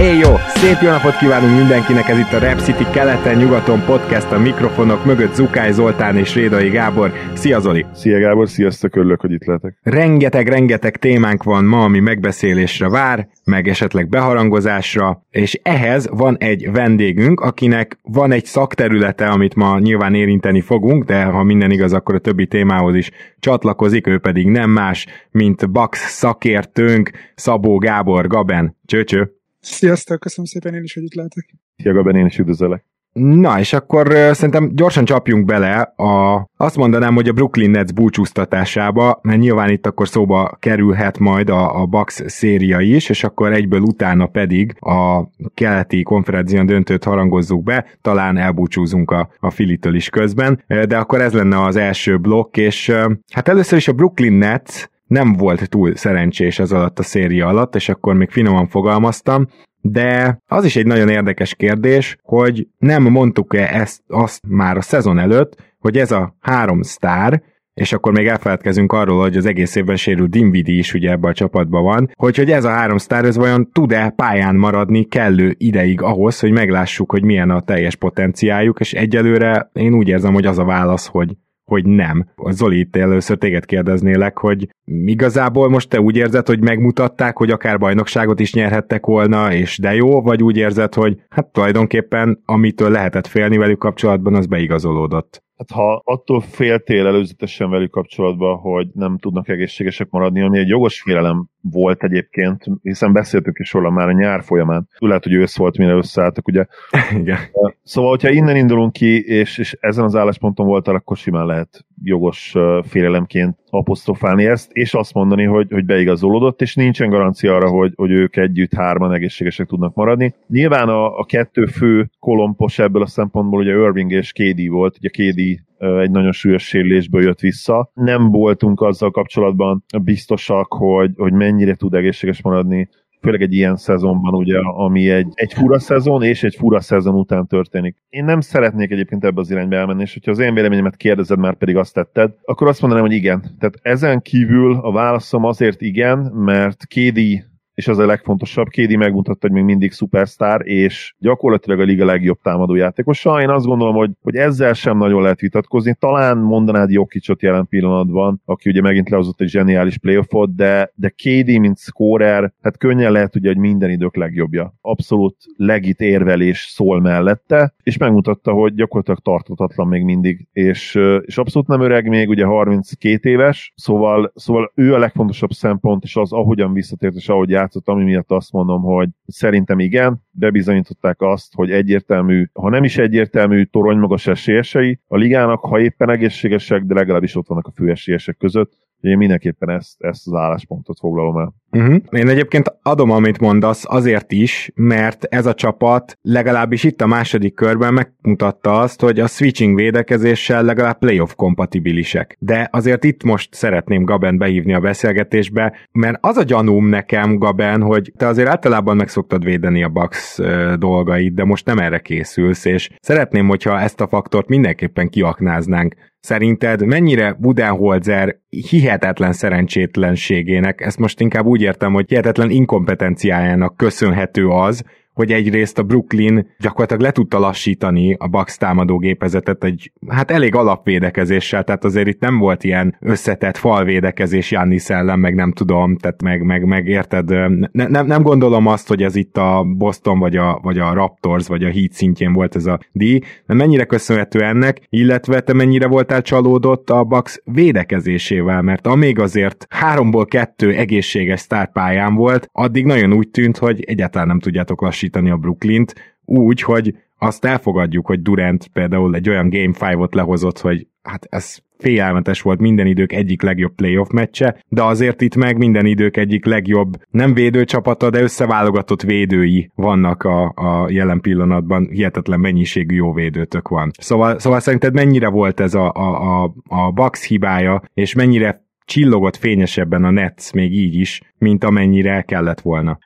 Éj jó! Szép jó napot kívánunk mindenkinek, ez itt a Rap City keleten-nyugaton podcast a mikrofonok mögött Zukály Zoltán és Rédai Gábor. Szia Zoli! Szia Gábor, sziasztok, örülök, hogy itt lehetek. Rengeteg-rengeteg témánk van ma, ami megbeszélésre vár, meg esetleg beharangozásra, és ehhez van egy vendégünk, akinek van egy szakterülete, amit ma nyilván érinteni fogunk, de ha minden igaz, akkor a többi témához is csatlakozik, ő pedig nem más, mint Bax szakértőnk, Szabó Gábor Gaben. Csőcső! Sziasztok, köszönöm szépen én is, hogy itt lehetek. Szia Gaben, én is üdvözöllek. Na, és akkor uh, szerintem gyorsan csapjunk bele a, azt mondanám, hogy a Brooklyn Nets búcsúztatásába, mert nyilván itt akkor szóba kerülhet majd a, a Bucks széria is, és akkor egyből utána pedig a keleti konferencián döntőt harangozzuk be, talán elbúcsúzunk a, a Filitől is közben, de akkor ez lenne az első blokk, és uh, hát először is a Brooklyn Nets nem volt túl szerencsés ez alatt a széria alatt, és akkor még finoman fogalmaztam, de az is egy nagyon érdekes kérdés, hogy nem mondtuk-e ezt azt már a szezon előtt, hogy ez a három sztár, és akkor még elfeledkezünk arról, hogy az egész évben sérült Dinvidi is ugye ebben a csapatban van, hogy, hogy ez a három sztár, ez vajon tud-e pályán maradni kellő ideig ahhoz, hogy meglássuk, hogy milyen a teljes potenciáljuk, és egyelőre én úgy érzem, hogy az a válasz, hogy hogy nem. Zoli, itt először téged kérdeznélek, hogy igazából most te úgy érzed, hogy megmutatták, hogy akár bajnokságot is nyerhettek volna, és de jó, vagy úgy érzed, hogy hát tulajdonképpen amitől lehetett félni velük kapcsolatban, az beigazolódott? Hát ha attól féltél előzetesen velük kapcsolatban, hogy nem tudnak egészségesek maradni, ami egy jogos félelem volt egyébként, hiszen beszéltük is róla már a nyár folyamán. Lehet, hogy ősz volt, mire összeálltak, ugye? Igen. Szóval, hogyha innen indulunk ki, és, és ezen az állásponton voltál, akkor simán lehet jogos félelemként apostrofálni ezt, és azt mondani, hogy, hogy beigazolódott, és nincsen garancia arra, hogy, hogy ők együtt hárman egészségesek tudnak maradni. Nyilván a, a kettő fő kolompos ebből a szempontból ugye Irving és KD volt, ugye KD egy nagyon súlyos sérülésből jött vissza. Nem voltunk azzal kapcsolatban biztosak, hogy, hogy mennyire tud egészséges maradni főleg egy ilyen szezonban, ugye, ami egy, egy fura szezon, és egy fura szezon után történik. Én nem szeretnék egyébként ebbe az irányba elmenni, és hogyha az én véleményemet kérdezed, már pedig azt tetted, akkor azt mondanám, hogy igen. Tehát ezen kívül a válaszom azért igen, mert Kédi és az a legfontosabb, Kédi megmutatta, hogy még mindig szupersztár, és gyakorlatilag a liga legjobb támadó játékosa. Én azt gondolom, hogy, hogy ezzel sem nagyon lehet vitatkozni. Talán mondanád Jokicsot jelen pillanatban, aki ugye megint lehozott egy zseniális playoffot, de, de Kédi, mint scorer, hát könnyen lehet ugye, hogy minden idők legjobbja. Abszolút legit érvelés szól mellette, és megmutatta, hogy gyakorlatilag tartatatlan még mindig, és, és abszolút nem öreg még, ugye 32 éves, szóval, szóval ő a legfontosabb szempont, és az, ahogyan visszatért, és ahogy játszott, ami miatt azt mondom, hogy szerintem igen, bebizonyították azt, hogy egyértelmű, ha nem is egyértelmű torony magas esélyesei. A ligának, ha éppen egészségesek, de legalábbis ott vannak a fő esélyesek között, én mindenképpen ezt, ezt az álláspontot foglalom el. Uh-huh. Én egyébként adom, amit mondasz, azért is, mert ez a csapat legalábbis itt a második körben megmutatta azt, hogy a switching védekezéssel legalább playoff kompatibilisek. De azért itt most szeretném Gaben behívni a beszélgetésbe, mert az a gyanúm nekem, Gaben, hogy te azért általában meg szoktad védeni a Bucks dolgait, de most nem erre készülsz, és szeretném, hogyha ezt a faktort mindenképpen kiaknáznánk Szerinted mennyire Budenholzer hihetetlen szerencsétlenségének, ezt most inkább úgy értem, hogy hihetetlen inkompetenciájának köszönhető az, hogy egyrészt a Brooklyn gyakorlatilag le tudta lassítani a Bucks támadó gépezetet egy hát elég alapvédekezéssel, tehát azért itt nem volt ilyen összetett falvédekezés Janni ellen, meg nem tudom, tehát meg, meg, meg érted, ne, nem, nem gondolom azt, hogy ez itt a Boston, vagy a, vagy a Raptors, vagy a Heat szintjén volt ez a díj, de mennyire köszönhető ennek, illetve te mennyire voltál csalódott a Bucks védekezésével, mert amíg azért háromból kettő egészséges sztárpályán volt, addig nagyon úgy tűnt, hogy egyáltalán nem tudjátok lassítani lassítani a Brooklynt, úgy, hogy azt elfogadjuk, hogy Durant például egy olyan Game 5-ot lehozott, hogy hát ez félelmetes volt minden idők egyik legjobb playoff meccse, de azért itt meg minden idők egyik legjobb nem védőcsapata, de összeválogatott védői vannak a, a jelen pillanatban, hihetetlen mennyiségű jó védőtök van. Szóval, szóval szerinted mennyire volt ez a, a, a, a Bucks hibája, és mennyire csillogott fényesebben a Nets még így is, mint amennyire kellett volna.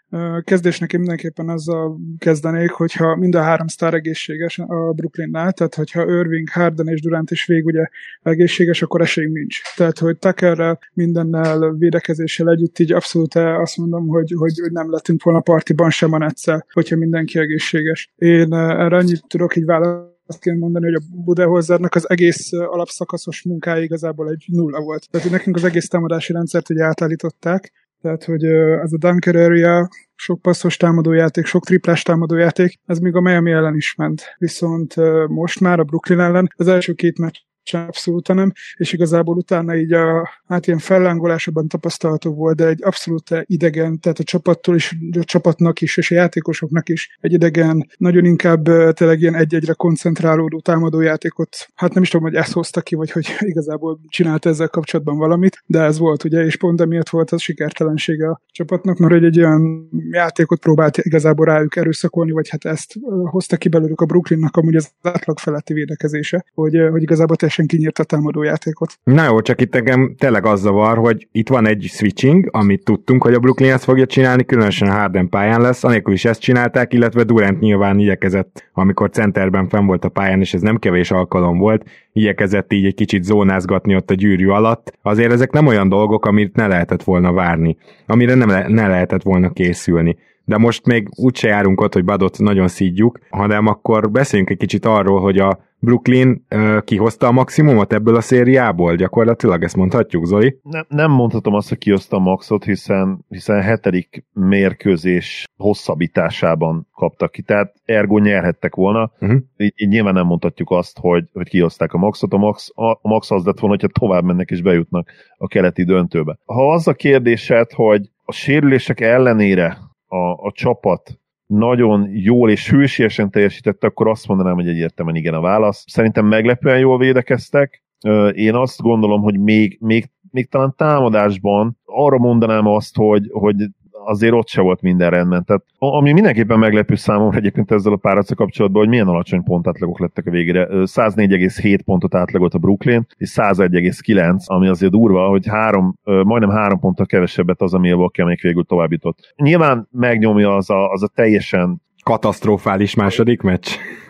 Kezdésnek én mindenképpen azzal kezdenék, hogyha mind a három sztár egészséges a Brooklynnál, tehát hogyha Irving, Harden és Durant is vég ugye egészséges, akkor esélyünk nincs. Tehát, hogy Tuckerrel, mindennel, védekezéssel együtt így abszolút azt mondom, hogy, hogy, hogy nem lettünk volna partiban sem a Netszel, hogyha mindenki egészséges. Én erre annyit tudok így válaszolni, azt kell mondani, hogy a Budenholzernek az egész alapszakaszos munkája igazából egy nulla volt. Tehát nekünk az egész támadási rendszert ugye átállították, tehát, hogy ez a Dunker area, sok passzos támadójáték, sok triplás támadójáték, ez még a Miami ellen is ment. Viszont most már a Brooklyn ellen az első két meccs sem abszolút nem, és igazából utána így a, hát ilyen fellángolásokban tapasztalható volt, de egy abszolút idegen, tehát a csapattól is, a csapatnak is, és a játékosoknak is egy idegen, nagyon inkább tényleg ilyen egy-egyre koncentrálódó támadójátékot, hát nem is tudom, hogy ezt hozta ki, vagy hogy igazából csinálta ezzel kapcsolatban valamit, de ez volt ugye, és pont emiatt volt az sikertelensége a csapatnak, mert egy olyan játékot próbált igazából rájuk erőszakolni, vagy hát ezt hozta ki belőlük a Brooklynnak amúgy az átlag feletti védekezése, hogy, hogy igazából teljesen kinyírta a támadójátékot. Na jó, csak itt engem tényleg az zavar, hogy itt van egy switching, amit tudtunk, hogy a Brooklyn ezt fogja csinálni, különösen a Harden pályán lesz, anélkül is ezt csinálták, illetve Durant nyilván igyekezett, amikor centerben fenn volt a pályán, és ez nem kevés alkalom volt, igyekezett így egy kicsit zónázgatni ott a gyűrű alatt. Azért ezek nem olyan dolgok, amit ne lehetett volna várni, amire nem le- ne lehetett volna készülni de most még úgyse járunk ott, hogy Badot nagyon szídjuk, hanem akkor beszéljünk egy kicsit arról, hogy a Brooklyn uh, kihozta a maximumot ebből a szériából? Gyakorlatilag ezt mondhatjuk, Zoli? Nem, nem mondhatom azt, hogy kihozta a maxot, hiszen, hiszen hetedik mérkőzés hosszabbításában kaptak ki, tehát ergo nyerhettek volna. Uh-huh. Így, így nyilván nem mondhatjuk azt, hogy, hogy kihozták a maxot. A max, a, a max az lett volna, hogyha tovább mennek és bejutnak a keleti döntőbe. Ha az a kérdésed, hogy a sérülések ellenére a, a csapat nagyon jól és hősiesen teljesítette, akkor azt mondanám, hogy egyértelműen igen a válasz. Szerintem meglepően jól védekeztek. Én azt gondolom, hogy még, még, még talán támadásban arra mondanám azt, hogy, hogy azért ott se volt minden rendben. Tehát, ami mindenképpen meglepő számomra egyébként ezzel a párharccal kapcsolatban, hogy milyen alacsony pontátlagok lettek a végére. 104,7 pontot átlagolt a Brooklyn, és 101,9, ami azért durva, hogy három, majdnem három ponttal kevesebbet az a Milwaukee, amelyik végül tovább jutott. Nyilván megnyomja az a, az a teljesen katasztrofális második meccs.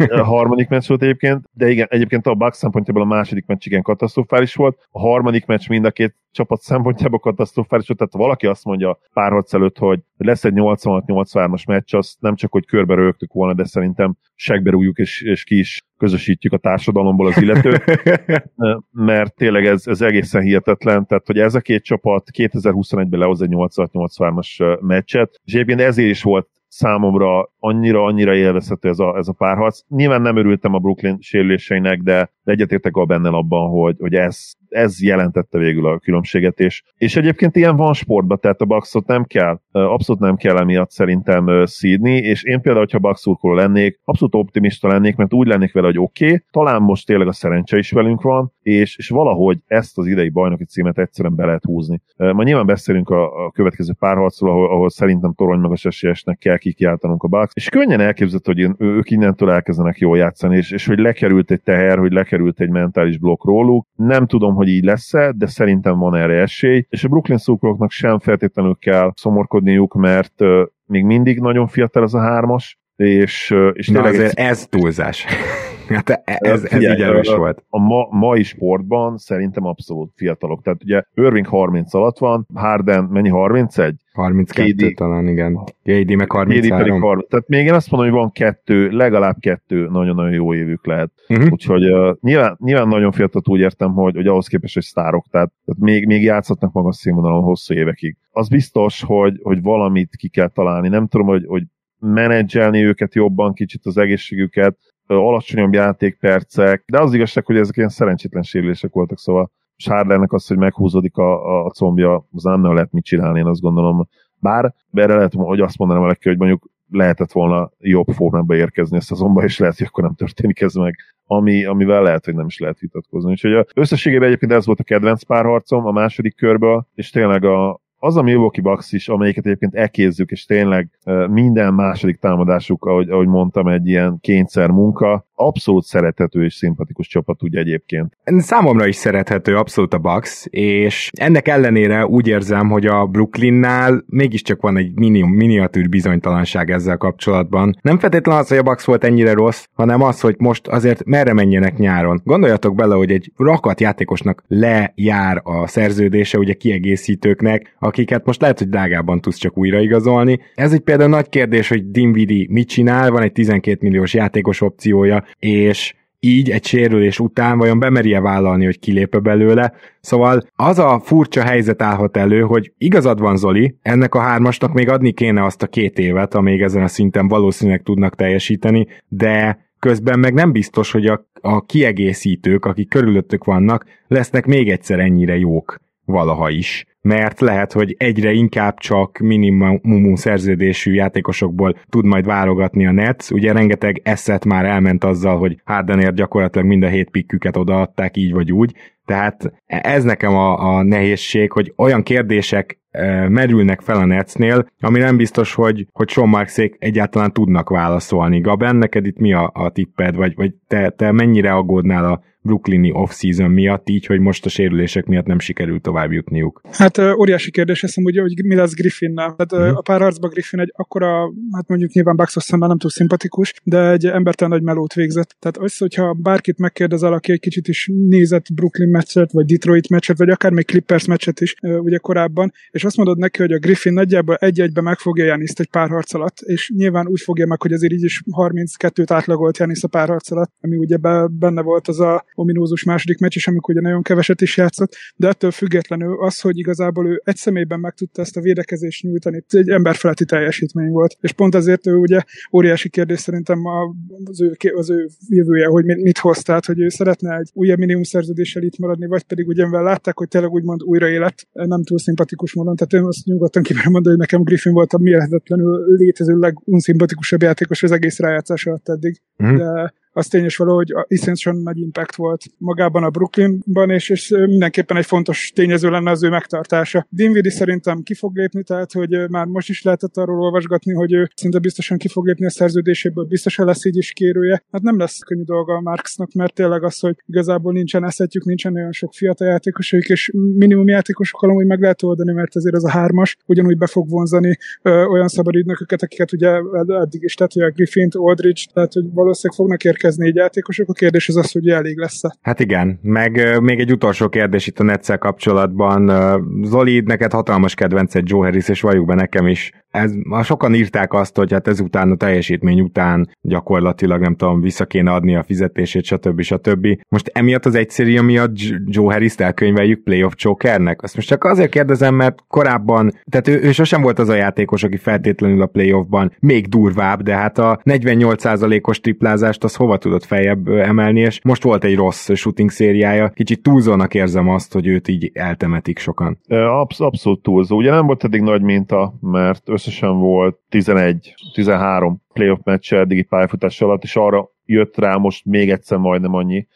a harmadik meccs volt egyébként, de igen, egyébként a Bucks szempontjából a második meccs igen katasztrofális volt. A harmadik meccs mind a két csapat szempontjából katasztrofális volt, tehát valaki azt mondja párharc előtt, hogy lesz egy 86-83-as meccs, azt nem csak, hogy körbe rögtük volna, de szerintem segbe rújjuk és, és ki is közösítjük a társadalomból az illetőt, mert tényleg ez, ez egészen hihetetlen, tehát hogy ez a két csapat 2021-ben lehoz egy 86-83-as meccset, és egyébként ezért is volt számomra annyira-annyira élvezhető ez a, ez a párharc. Nyilván nem örültem a Brooklyn sérüléseinek, de egyetértek a bennel abban, hogy, hogy ez, ez jelentette végül a különbséget, és, és egyébként ilyen van sportban, tehát a Bucksot nem kell, abszolút nem kell emiatt szerintem szídni, és én például, hogyha Bucks lennék, abszolút optimista lennék, mert úgy lennék vele, hogy oké, okay, talán most tényleg a szerencse is velünk van, és, és valahogy ezt az idei bajnoki címet egyszerűen be lehet húzni. Ma nyilván beszélünk a, a következő párharcról, ahol, ahol szerintem torony magas esélyesnek kell kikiáltanunk a Bucks, és könnyen elképzelhető, hogy ők innentől elkezdenek jól játszani, és, és hogy lekerült egy teher, hogy lekerült egy mentális blokk róluk. Nem tudom, hogy így lesz-e, de szerintem van erre esély, és a Brooklyn szurkolóknak sem feltétlenül kell szomorkodniuk, mert még mindig nagyon fiatal ez a hármas, és, és Na azért ez túlzás. Hát e- ez, ez Figyelj, így erős a, volt. A ma, mai sportban szerintem abszolút fiatalok. Tehát ugye Irving 30 alatt van, Harden mennyi 31? 32 KD, talán, igen. KD meg 33. KD 30. Tehát még én azt mondom, hogy van kettő, legalább kettő nagyon-nagyon jó évük lehet. Uh-huh. Úgyhogy uh, nyilván, nyilván nagyon fiatal úgy értem, hogy, hogy ahhoz képest, hogy sztárok, tehát, tehát még, még játszhatnak magas színvonalon hosszú évekig. Az biztos, hogy, hogy valamit ki kell találni. Nem tudom, hogy, hogy menedzselni őket jobban, kicsit az egészségüket, alacsonyabb játékpercek, de az igazság, hogy ezek ilyen szerencsétlen sérülések voltak, szóval Sárlernek az, hogy meghúzódik a, a combja, az nem lehet mit csinálni, én azt gondolom. Bár erre lehet, hogy azt mondanám neki, hogy mondjuk lehetett volna jobb formába érkezni a szezonba, és lehet, hogy akkor nem történik ez meg, ami, amivel lehet, hogy nem is lehet vitatkozni. Úgyhogy összességében egyébként ez volt a kedvenc párharcom a második körből, és tényleg a, az a Milwaukee Bucks is, amelyiket egyébként ekézzük, és tényleg minden második támadásuk, ahogy, ahogy mondtam, egy ilyen kényszer munka, abszolút szerethető és szimpatikus csapat ugye egyébként. Számomra is szerethető abszolút a Bucks, és ennek ellenére úgy érzem, hogy a Brooklynnál mégiscsak van egy mini, miniatűr bizonytalanság ezzel kapcsolatban. Nem feltétlenül az, hogy a Bucks volt ennyire rossz, hanem az, hogy most azért merre menjenek nyáron. Gondoljatok bele, hogy egy rakat játékosnak lejár a szerződése, ugye kiegészítőknek, akiket most lehet, hogy drágában tudsz csak újraigazolni. Ez egy például nagy kérdés, hogy Dinvidi mit csinál, van egy 12 milliós játékos opciója, és így egy sérülés után vajon bemerje vállalni, hogy kilépe belőle. Szóval az a furcsa helyzet állhat elő, hogy igazad van Zoli, ennek a hármasnak még adni kéne azt a két évet, amíg ezen a szinten valószínűleg tudnak teljesíteni, de közben meg nem biztos, hogy a, a kiegészítők, akik körülöttük vannak, lesznek még egyszer ennyire jók valaha is mert lehet, hogy egyre inkább csak minimum szerződésű játékosokból tud majd válogatni a Nets. Ugye rengeteg eszet már elment azzal, hogy Hardenért gyakorlatilag mind a hét pikküket odaadták így vagy úgy, tehát ez nekem a, a nehézség, hogy olyan kérdések e, merülnek fel a Netsnél, ami nem biztos, hogy, hogy Sean Marksék egyáltalán tudnak válaszolni. Gaben, neked itt mi a, a tipped, vagy, vagy te, te mennyire aggódnál a brooklyni off-season miatt, így, hogy most a sérülések miatt nem sikerült tovább jutniuk. Hát óriási kérdés, ezt hogy, hogy mi lesz Griffinnel. Tehát uh-huh. a pár arcban Griffin egy akkora, hát mondjuk nyilván Baxos szemmel nem túl szimpatikus, de egy embertelen nagy melót végzett. Tehát az, hogyha bárkit megkérdezel, aki egy kicsit is nézett Brooklyn meccset, vagy Detroit meccset, vagy akár még Clippers meccset is ugye korábban, és azt mondod neki, hogy a Griffin nagyjából egy-egybe meg fogja Janiszt egy pár harc alatt, és nyilván úgy fogja meg, hogy azért így is 32-t átlagolt Janis a pár harc alatt, ami ugye benne volt az a ominózus második meccs is, amikor ugye nagyon keveset is játszott, de ettől függetlenül az, hogy igazából ő egy személyben meg tudta ezt a védekezést nyújtani, egy emberfeletti teljesítmény volt. És pont azért ő ugye óriási kérdés szerintem az ő, az ő jövője, hogy mit hoz, tehát hogy ő szeretne egy újabb minimum szerződéssel itt maradni, vagy pedig ugye mivel látták, hogy tényleg úgymond újraélet, nem túl szimpatikus módon, tehát én azt nyugodtan kimerem mondani, hogy nekem Griffin volt a mérhetetlenül létező legunszimpatikusabb játékos az egész rájátszás alatt eddig. Mm. De az tényes való, hogy iszonyatosan nagy impact volt magában a Brooklynban, és, és mindenképpen egy fontos tényező lenne az ő megtartása. Dinwiddie szerintem ki fog lépni, tehát hogy már most is lehetett arról olvasgatni, hogy ő szinte biztosan ki fog lépni a szerződéséből, biztosan lesz így is kérője. Hát nem lesz könnyű dolga a Marksnak, mert tényleg az, hogy igazából nincsen eszetjük, nincsen olyan sok fiatal játékosok, és minimum játékosokkal amúgy meg lehet oldani, mert azért ez a hármas ugyanúgy be fog vonzani ö, olyan szabad ügynököket, akiket ugye eddig is tett, a Griffint, Aldridge, tehát hogy valószínűleg fognak érkezni érkezni egy játékosok, a kérdés az az, hogy elég lesz-e. Hát igen, meg még egy utolsó kérdés itt a Netszel kapcsolatban. Zoli, neked hatalmas kedvenced Joe Harris, és valljuk be nekem is. Ez, sokan írták azt, hogy hát ezután a teljesítmény után gyakorlatilag nem tudom, vissza kéne adni a fizetését, stb. stb. Most emiatt az egyszerű miatt Joe Harris-t elkönyveljük playoff chokernek? Azt most csak azért kérdezem, mert korábban, tehát ő, ő sosem volt az a játékos, aki feltétlenül a playoffban még durvább, de hát a 48%-os triplázást az hova tudott feljebb emelni, és most volt egy rossz shooting szériája. Kicsit túlzónak érzem azt, hogy őt így eltemetik sokan. Absz- abszolút túlzó. Ugye nem volt eddig nagy minta, mert összesen volt 11-13 playoff meccse eddigi pályafutás alatt, és arra jött rá most még egyszer majdnem annyi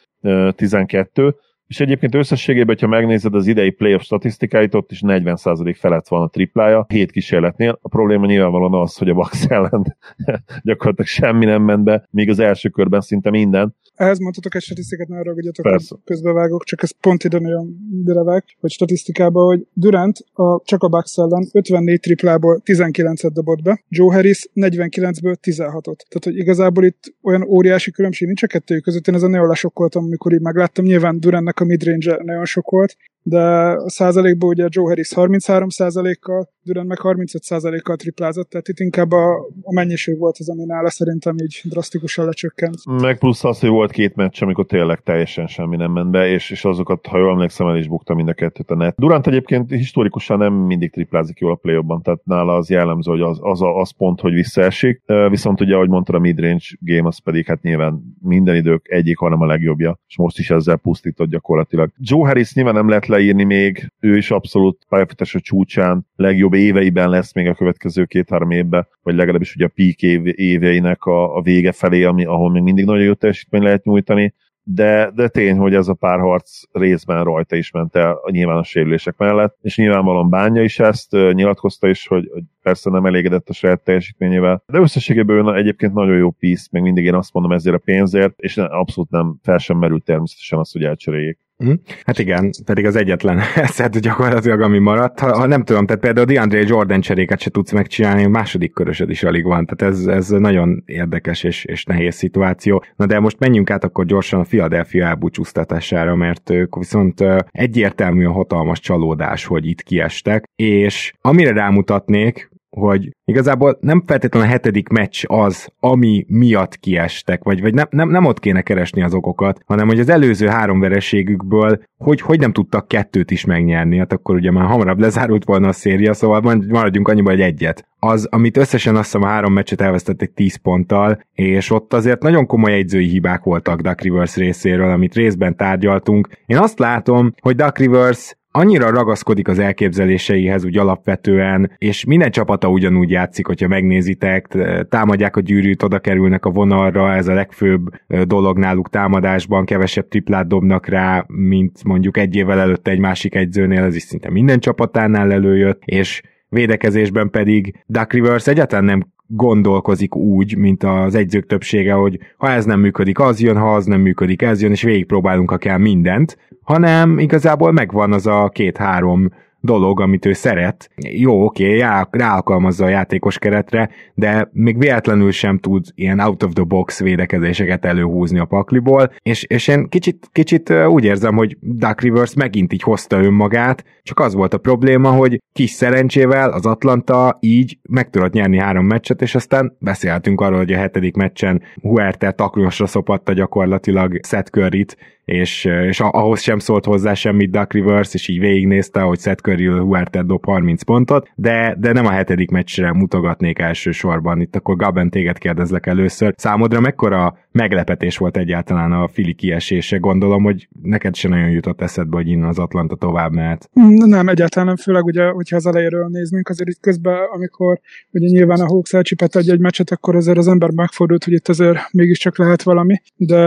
12, és egyébként összességében, ha megnézed az idei playoff statisztikáit, ott is 40% felett van a triplája, 7 kísérletnél. A probléma nyilvánvalóan az, hogy a Bucks ellen gyakorlatilag semmi nem ment be, még az első körben szinte minden. Ehhez mondhatok egy statisztikát, ne ragadjatok, közbevágok, csak ez pont ide nagyon direvek, hogy statisztikában, hogy Durant a, csak a Bucks ellen 54 triplából 19-et dobott be, Joe Harris 49-ből 16-ot. Tehát, hogy igazából itt olyan óriási különbség nincs a kettő között. Én ezen nagyon lesokkoltam, amikor így megláttam. Nyilván Durantnek a midrange nagyon sok volt, de a százalékban ugye Joe Harris 33 százalékkal, Durant meg 35 százalékkal triplázott, tehát itt inkább a, a mennyiség volt az, ami nála szerintem így drasztikusan lecsökkent. Meg plusz az, hogy volt két meccs, amikor tényleg teljesen semmi nem ment be, és, és azokat, ha jól emlékszem, el is bukta mind a kettőt a net. Durant egyébként historikusan nem mindig triplázik jól a play tehát nála az jellemző, hogy az, az, az pont, hogy visszaesik, viszont ugye, ahogy mondtad, a midrange game az pedig hát nyilván minden idők egyik, hanem a legjobbja, és most is ezzel pusztított gyakorlatilag. Joe Harris nyilván nem lehet leírni még, ő is abszolút pályafutása csúcsán, legjobb éveiben lesz még a következő két-három évben, vagy legalábbis ugye a peak év, éveinek a, a vége felé, ami, ahol még mindig nagyon jó teljesítmény lehet nyújtani, de, de tény, hogy ez a párharc részben rajta is ment el a nyilvános sérülések mellett, és nyilvánvalóan bánja is ezt, nyilatkozta is, hogy, hogy persze nem elégedett a saját teljesítményével, de összességében ő egyébként nagyon jó pisz, meg mindig én azt mondom ezért a pénzért, és abszolút nem fel sem merült természetesen az, hogy elcseréljék. Mm. Hát igen, pedig az egyetlen eszed gyakorlatilag, ami maradt. Ha, ha nem tudom, tehát például a DeAndre Jordan cseréket se tudsz megcsinálni, a második körösöd is alig van, tehát ez, ez nagyon érdekes és, és nehéz szituáció. Na de most menjünk át akkor gyorsan a Philadelphia elbúcsúztatására, mert ők viszont egyértelmű a hatalmas csalódás, hogy itt kiestek, és amire rámutatnék, hogy igazából nem feltétlenül a hetedik meccs az, ami miatt kiestek, vagy, vagy nem, nem, nem ott kéne keresni az okokat, hanem hogy az előző három vereségükből hogy, hogy nem tudtak kettőt is megnyerni, hát akkor ugye már hamarabb lezárult volna a széria, szóval maradjunk annyiba, hogy egyet. Az, amit összesen azt hiszem a három meccset elvesztették 10 ponttal, és ott azért nagyon komoly egyzői hibák voltak Duck Rivers részéről, amit részben tárgyaltunk. Én azt látom, hogy Duck Rivers annyira ragaszkodik az elképzeléseihez úgy alapvetően, és minden csapata ugyanúgy játszik, hogyha megnézitek, támadják a gyűrűt, oda kerülnek a vonalra, ez a legfőbb dolog náluk támadásban, kevesebb triplát dobnak rá, mint mondjuk egy évvel előtte egy másik egyzőnél, ez is szinte minden csapatánál előjött, és védekezésben pedig Duck Rivers egyáltalán nem gondolkozik úgy, mint az egyzők többsége, hogy ha ez nem működik, az jön, ha az nem működik, ez jön, és végigpróbálunk akár mindent, hanem igazából megvan az a két-három dolog, amit ő szeret. Jó, oké, okay, ráalkalmazza a játékos keretre, de még véletlenül sem tud ilyen out of the box védekezéseket előhúzni a pakliból, és, és én kicsit, kicsit úgy érzem, hogy Duck Rivers megint így hozta önmagát, csak az volt a probléma, hogy kis szerencsével az Atlanta így meg tudott nyerni három meccset, és aztán beszéltünk arról, hogy a hetedik meccsen Huerter takrosra szopatta gyakorlatilag Seth Curry-t, és, és ahhoz sem szólt hozzá semmit Duck Rivers, és így végignézte, hogy Seth Curry Huerter dob 30 pontot, de, de nem a hetedik meccsre mutogatnék elsősorban. Itt akkor Gaben téged kérdezlek először. Számodra mekkora meglepetés volt egyáltalán a Fili kiesése? Gondolom, hogy neked se nagyon jutott eszedbe, hogy innen az Atlanta tovább mehet. Nem, egyáltalán nem, főleg ugye, hogyha az elejéről néznénk, azért itt közben, amikor ugye nyilván a Hawks elcsipett egy, egy meccset, akkor azért az ember megfordult, hogy itt azért mégiscsak lehet valami, de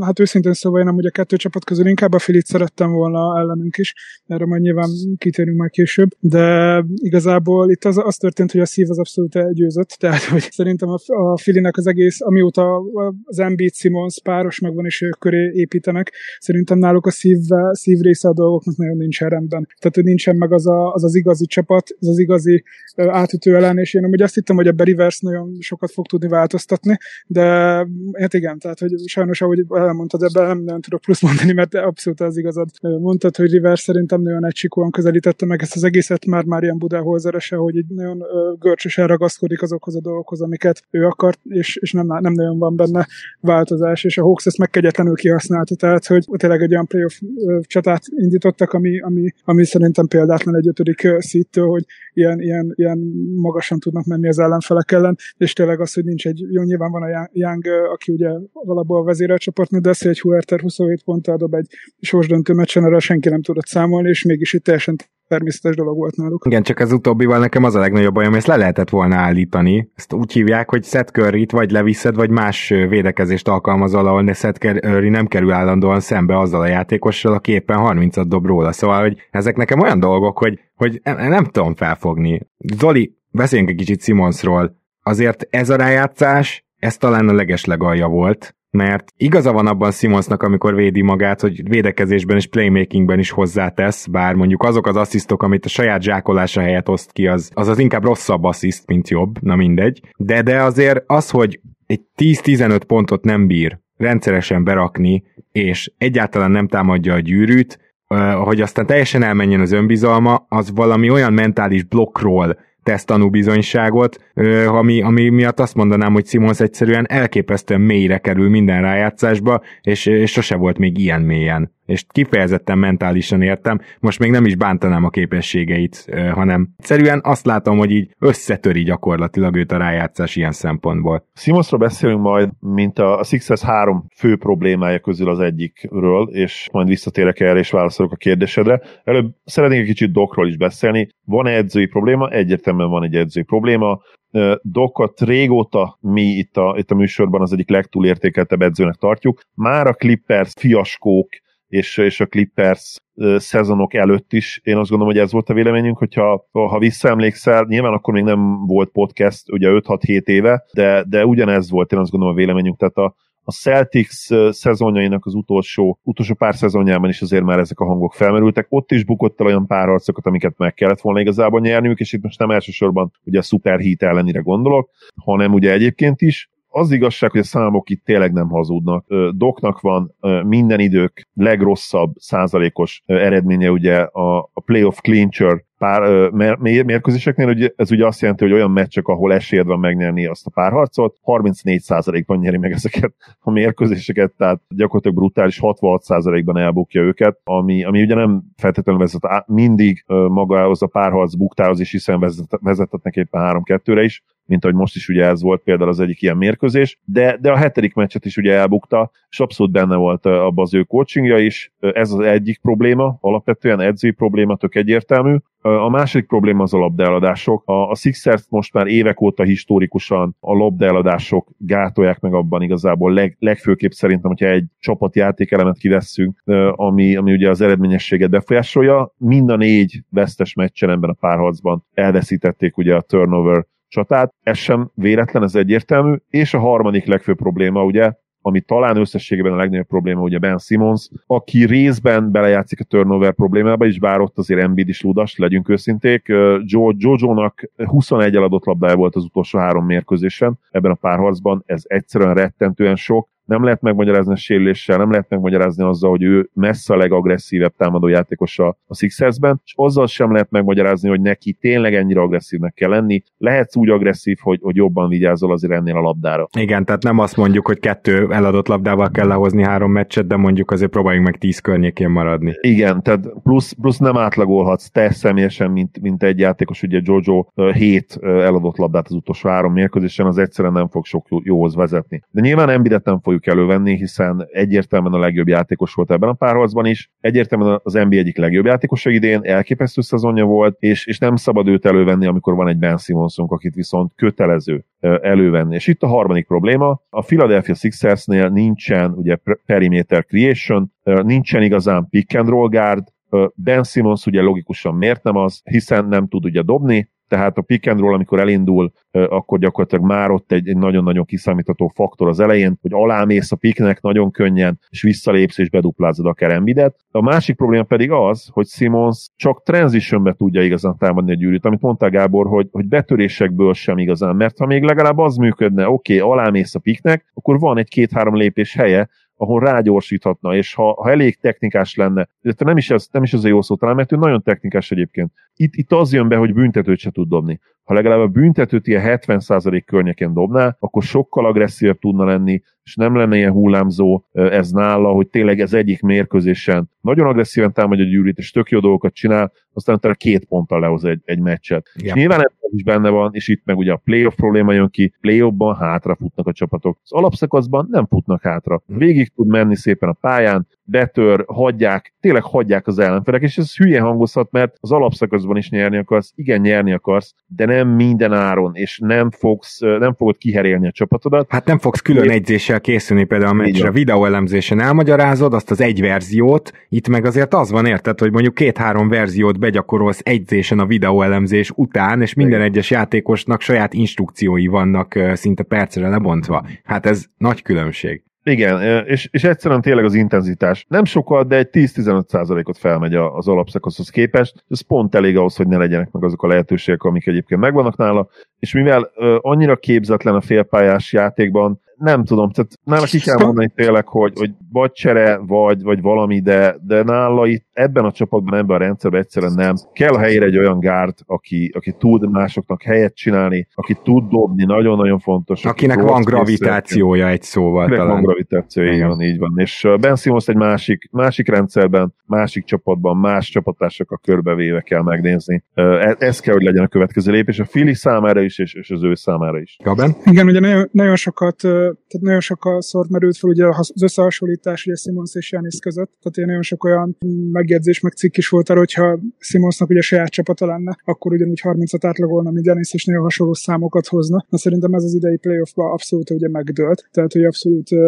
hát őszintén szóval én nem ugye kettő csapat közül inkább a Filit szerettem volna ellenünk is, erre majd nyilván kitérünk majd később, de igazából itt az, az történt, hogy a szív az abszolút győzött, tehát hogy szerintem a, a Filinek az egész, amióta az Embiid Simons páros megvan és ők köré építenek, szerintem náluk a szív, szív része a dolgoknak nagyon nincs rendben. Tehát, hogy nincsen meg az a, az, az igazi csapat, az az igazi átütő ellen, és én amúgy azt hittem, hogy a Berivers nagyon sokat fog tudni változtatni, de hát igen, tehát, hogy sajnos, ahogy elmondtad, ebben nem nagyon tudok plusz mondani, mert abszolút az igazad. Mondtad, hogy Rivers szerintem nagyon egysikúan közelítette meg ezt az egészet, már már ilyen Budáholzerese, hogy így nagyon görcsösen ragaszkodik azokhoz a dolgokhoz, amiket ő akart, és, és nem, nem nagyon van benne változás, és a Hawks ezt megkegyetlenül kihasználta, tehát hogy tényleg egy olyan playoff csatát indítottak, ami, ami, ami szerintem példátlan egy ötödik szíttől, hogy ilyen, ilyen, ilyen magasan tudnak menni az ellenfelek ellen, és tényleg az, hogy nincs egy, jó, nyilván van a Young, aki ugye valahol vezérel csoportnő, de az, hogy egy Huerter 27 ponttal dob egy sorsdöntő meccsen, arra senki nem tudott számolni, és mégis itt teljesen természetes dolog volt náluk. Igen, csak az utóbbival nekem az a legnagyobb bajom, ezt le lehetett volna állítani. Ezt úgy hívják, hogy Seth curry vagy leviszed, vagy más védekezést alkalmazol, ahol Seth Curry nem kerül állandóan szembe azzal a játékossal, aki éppen 30-at dob róla. Szóval, hogy ezek nekem olyan dolgok, hogy, hogy nem, nem tudom felfogni. Zoli, beszéljünk egy kicsit Simonsról. Azért ez a rájátszás, ez talán a legeslegalja volt, mert igaza van abban Simonsnak, amikor védi magát, hogy védekezésben és playmakingben is hozzátesz, bár mondjuk azok az asszisztok, amit a saját zsákolása helyett oszt ki, az az, az inkább rosszabb assziszt, mint jobb, na mindegy. De, de azért az, hogy egy 10-15 pontot nem bír rendszeresen berakni, és egyáltalán nem támadja a gyűrűt, hogy aztán teljesen elmenjen az önbizalma, az valami olyan mentális blokkról tesz tanúbizonyságot, ami, ami miatt azt mondanám, hogy Simons egyszerűen elképesztően mélyre kerül minden rájátszásba, és, és sose volt még ilyen mélyen és kifejezetten mentálisan értem, most még nem is bántanám a képességeit, hanem egyszerűen azt látom, hogy így összetöri gyakorlatilag őt a rájátszás ilyen szempontból. Simonsról beszélünk majd, mint a Sixers három fő problémája közül az egyikről, és majd visszatérek erre és válaszolok a kérdésedre. Előbb szeretnék egy kicsit Dokról is beszélni. Van egy edzői probléma? Egyértelműen van egy edzői probléma. Dokot régóta mi itt a, itt a műsorban az egyik legtúlértékeltebb edzőnek tartjuk. Már a Clippers fiaskók és, és a Clippers szezonok előtt is. Én azt gondolom, hogy ez volt a véleményünk, hogyha ha visszaemlékszel, nyilván akkor még nem volt podcast, ugye 5-6-7 éve, de, de ugyanez volt, én azt gondolom a véleményünk, tehát a, a Celtics szezonjainak az utolsó, utolsó pár szezonjában is azért már ezek a hangok felmerültek. Ott is bukott el olyan pár harcokat, amiket meg kellett volna igazából nyerniük, és itt most nem elsősorban ugye a Superheat ellenére gondolok, hanem ugye egyébként is az igazság, hogy a számok itt tényleg nem hazudnak. Doknak van minden idők legrosszabb százalékos eredménye ugye a, playoff clincher pár mér, mérkőzéseknél, hogy ez ugye azt jelenti, hogy olyan meccsek, ahol esélyed van megnyerni azt a párharcot, 34%-ban nyeri meg ezeket a mérkőzéseket, tehát gyakorlatilag brutális 66%-ban elbukja őket, ami, ami ugye nem feltétlenül vezet mindig magához a párharc buktához is, hiszen vezethetnek éppen 3-2-re is, mint ahogy most is ugye ez volt például az egyik ilyen mérkőzés, de, de a hetedik meccset is ugye elbukta, és abszolút benne volt abba az ő coachingja is. Ez az egyik probléma, alapvetően edzői probléma, tök egyértelmű. A második probléma az a labdaeladások. A, a Sixers most már évek óta historikusan a labdaeladások gátolják meg abban igazából leg, legfőképp szerintem, hogyha egy csapat játékelemet kivesszünk, ami, ami ugye az eredményességet befolyásolja. Mind a négy vesztes meccsen ebben a párharcban elveszítették ugye a turnover csatát. Ez sem véletlen, ez egyértelmű. És a harmadik legfőbb probléma ugye ami talán összességében a legnagyobb probléma, ugye Ben Simmons, aki részben belejátszik a turnover problémába, és bár ott azért Embiid is ludas, legyünk őszinték. Jojo-nak 21 eladott labdája volt az utolsó három mérkőzésen ebben a párharcban, ez egyszerűen rettentően sok, nem lehet megmagyarázni a sérüléssel, nem lehet megmagyarázni azzal, hogy ő messze a legagresszívebb támadó játékos a Sixersben, és azzal sem lehet megmagyarázni, hogy neki tényleg ennyire agresszívnek kell lenni. Lehetsz úgy agresszív, hogy, hogy jobban vigyázol azért ennél a labdára. Igen, tehát nem azt mondjuk, hogy kettő eladott labdával kell lehozni három meccset, de mondjuk azért próbáljunk meg tíz környékén maradni. Igen, tehát plusz, plusz nem átlagolhatsz te személyesen, mint, mint egy játékos, ugye Jojo 7 eladott labdát az utolsó három mérkőzésen, az egyszerűen nem fog sok jóhoz vezetni. De nyilván Embiidet nem fogjuk elővenni, hiszen egyértelműen a legjobb játékos volt ebben a párharcban is, egyértelműen az NBA egyik legjobb játékosa idén, elképesztő szezonja volt, és, és nem szabad őt elővenni, amikor van egy Ben Simonsunk, akit viszont kötelező elővenni. És itt a harmadik probléma, a Philadelphia Sixersnél nincsen ugye perimeter creation, nincsen igazán pick and roll guard, Ben Simmons ugye logikusan miért nem az, hiszen nem tud ugye dobni, tehát a pick and roll, amikor elindul, akkor gyakorlatilag már ott egy, egy nagyon-nagyon kiszámítható faktor az elején, hogy alámész a piknek nagyon könnyen, és visszalépsz és beduplázod akár Embidet. A másik probléma pedig az, hogy Simons csak transitionbe tudja igazán támadni a gyűrűt, amit mondta Gábor, hogy, hogy betörésekből sem igazán, mert ha még legalább az működne, oké, okay, alámész a piknek, akkor van egy két-három lépés helye, ahol rágyorsíthatna, és ha, ha elég technikás lenne, de nem is, ez, nem is ez a jó szó talán, mert ő nagyon technikás egyébként. Itt, itt az jön be, hogy büntetőt se tud dobni. Ha legalább a büntetőt ilyen 70% környékén dobná, akkor sokkal agresszívebb tudna lenni, és nem lenne ilyen hullámzó ez nála, hogy tényleg ez egyik mérkőzésen nagyon agresszíven támadja a gyűrűt, és tök jó dolgokat csinál, aztán utána két ponttal lehoz egy, egy meccset. Ja. És nyilván ez is benne van, és itt meg ugye a playoff probléma jön ki, playoffban hátra futnak a csapatok. Az alapszakaszban nem futnak hátra. Hm. Végig tud menni szépen a pályán, betör, hagyják, tényleg hagyják az ellenfelek, és ez hülye hangozhat, mert az alapszakaszban is nyerni akarsz, igen, nyerni akarsz, de nem minden áron, és nem fogsz, nem fogod kiherélni a csapatodat. Hát nem fogsz külön egyzéssel készülni például a meccsre, videóelemzésen elmagyarázod azt az egy verziót, itt meg azért az van, érted, hogy mondjuk két-három verziót begyakorolsz egyzésen a videóelemzés után, és minden igen. egyes játékosnak saját instrukciói vannak szinte percre lebontva. Hát ez nagy különbség. Igen, és, és egyszerűen tényleg az intenzitás. Nem sokkal, de egy 10-15%-ot felmegy az alapszakaszhoz képest, ez pont elég ahhoz, hogy ne legyenek meg azok a lehetőségek, amik egyébként megvannak nála, és mivel annyira képzetlen a félpályás játékban, nem tudom, tehát nála ki kell mondani tényleg, hogy, hogy vagy csere, vagy, vagy valami, de, de nála itt ebben a csapatban, ebben a rendszerben egyszerűen nem. Kell a helyére egy olyan gárd, aki, aki tud másoknak helyet csinálni, aki tud dobni, nagyon-nagyon fontos. Akinek van gravitációja egy szóval talán. van gravitációja, így van, így van. És Ben Simmons egy másik, másik rendszerben, másik csapatban, más a körbevéve kell megnézni. E, ez kell, hogy legyen a következő lépés a Fili számára is, és, és az ő számára is. Gaben? Igen, ugye nagyon, nagyon sokat, tehát nagyon sokszor merült fel ugye az összehasonlítás ugye Simons és Janis között, tehát ilyen nagyon sok olyan megjegyzés, meg cikk is volt arra, hogyha Simonsnak ugye saját csapata lenne, akkor ugyanúgy 30-at átlagolna, mint Janis, és nagyon hasonló számokat hozna. Na szerintem ez az idei playoffban abszolút ugye megdőlt, tehát hogy abszolút uh,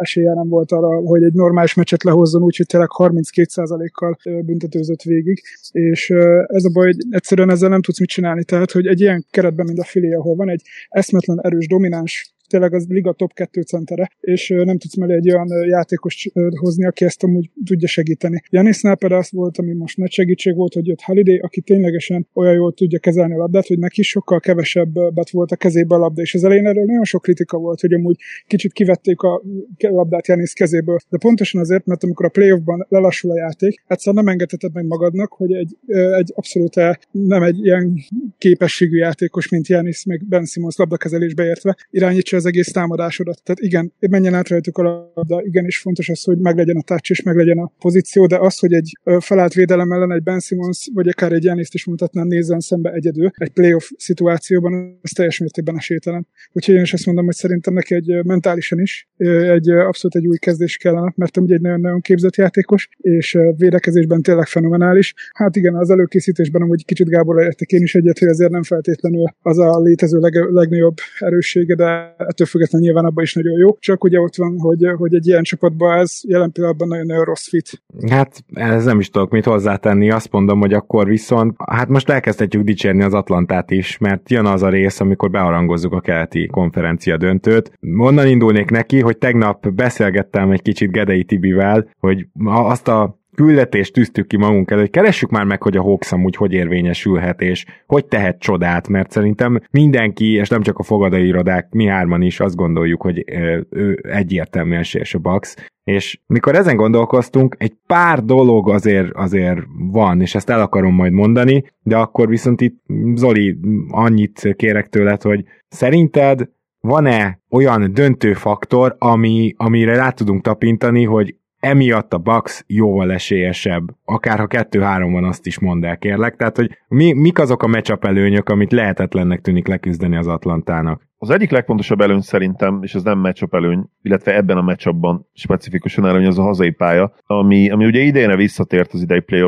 esélye nem volt arra, hogy egy normális meccset lehozzon úgy, hogy tényleg 32%-kal uh, büntetőzött végig, és uh, ez a baj, hogy egyszerűen ezzel nem tudsz mit csinálni, tehát hogy egy ilyen keretben, mint a Fili, ahol van egy eszmetlen erős, domináns tényleg az liga top 2 centere, és nem tudsz mellé egy olyan játékos hozni, aki ezt amúgy tudja segíteni. Janisnál például az volt, ami most nagy segítség volt, hogy jött Holiday, aki ténylegesen olyan jól tudja kezelni a labdát, hogy neki sokkal kevesebb bet volt a kezébe a labda, és az elején erről nagyon sok kritika volt, hogy amúgy kicsit kivették a labdát Janis kezéből, de pontosan azért, mert amikor a playoffban lelassul a játék, egyszer nem engedheted meg magadnak, hogy egy, egy abszolút nem egy ilyen képességű játékos, mint Janis, meg Ben Simmons labdakezelésbe értve irányítsa az egész támadásodat. Tehát igen, menjen át rajtuk a labda, igen, és fontos az, hogy meglegyen a touch és meglegyen a pozíció, de az, hogy egy felállt védelem ellen egy Ben Simmons, vagy akár egy Janiszt is mutatnám nézzen szembe egyedül, egy playoff szituációban, ez teljes mértékben esélytelen. Úgyhogy én is azt mondom, hogy szerintem neki egy mentálisan is egy abszolút egy új kezdés kellene, mert ugye egy nagyon-nagyon képzett játékos, és védekezésben tényleg fenomenális. Hát igen, az előkészítésben amúgy kicsit Gábor értek én is egyet, hogy azért nem feltétlenül az a létező leg- legnagyobb erőssége, de ettől függetlenül nyilván abban is nagyon jó. Csak ugye ott van, hogy, hogy egy ilyen csapatban ez jelen pillanatban nagyon-nagyon rossz fit. Hát ez nem is tudok mit hozzátenni, azt mondom, hogy akkor viszont, hát most elkezdhetjük dicsérni az Atlantát is, mert jön az a rész, amikor bearangozzuk a keleti konferencia döntőt. Onnan indulnék neki, hogy tegnap beszélgettem egy kicsit Gedei Tibivel, hogy azt a küldetést tűztük ki magunk elő, hogy keressük már meg, hogy a Hawks amúgy hogy érvényesülhet, és hogy tehet csodát, mert szerintem mindenki, és nem csak a fogadai irodák, mi hárman is azt gondoljuk, hogy ő egyértelműen és a Bucks, és mikor ezen gondolkoztunk, egy pár dolog azért, azért van, és ezt el akarom majd mondani, de akkor viszont itt Zoli, annyit kérek tőled, hogy szerinted van-e olyan döntő faktor, ami, amire rá tudunk tapintani, hogy emiatt a Bucks jóval esélyesebb. Akár ha 2-3 van, azt is mondd el, kérlek. Tehát, hogy mi, mik azok a matchup előnyök, amit lehetetlennek tűnik leküzdeni az Atlantának? Az egyik legfontosabb előny szerintem, és ez nem matchup előny, illetve ebben a matchupban specifikusan előny, az a hazai pálya, ami, ami ugye idejére visszatért az idei play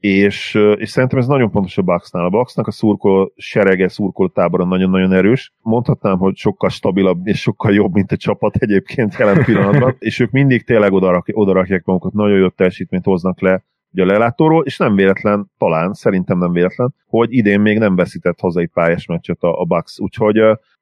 és, és szerintem ez nagyon fontos a Bucksnál. A Bucksnak a szurkol serege, szurkol tábora nagyon-nagyon erős. Mondhatnám, hogy sokkal stabilabb és sokkal jobb, mint a csapat egyébként jelen pillanatban, és ők mindig tényleg odarakják magukat, nagyon jó teljesítményt hoznak le ugye a lelátóról, és nem véletlen, talán, szerintem nem véletlen, hogy idén még nem veszített hazai pályás meccset a, a Bucks. Úgyhogy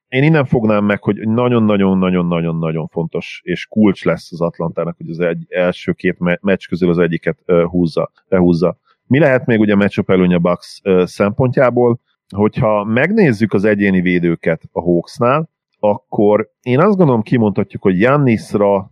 én innen fognám meg, hogy nagyon-nagyon-nagyon-nagyon-nagyon fontos, és kulcs lesz az Atlantának, hogy az egy, első két meccs közül az egyiket húzza, behúzza. Mi lehet még ugye a matchup előny a Bucks szempontjából, hogyha megnézzük az egyéni védőket a Hawksnál, akkor én azt gondolom kimondhatjuk, hogy Jannisra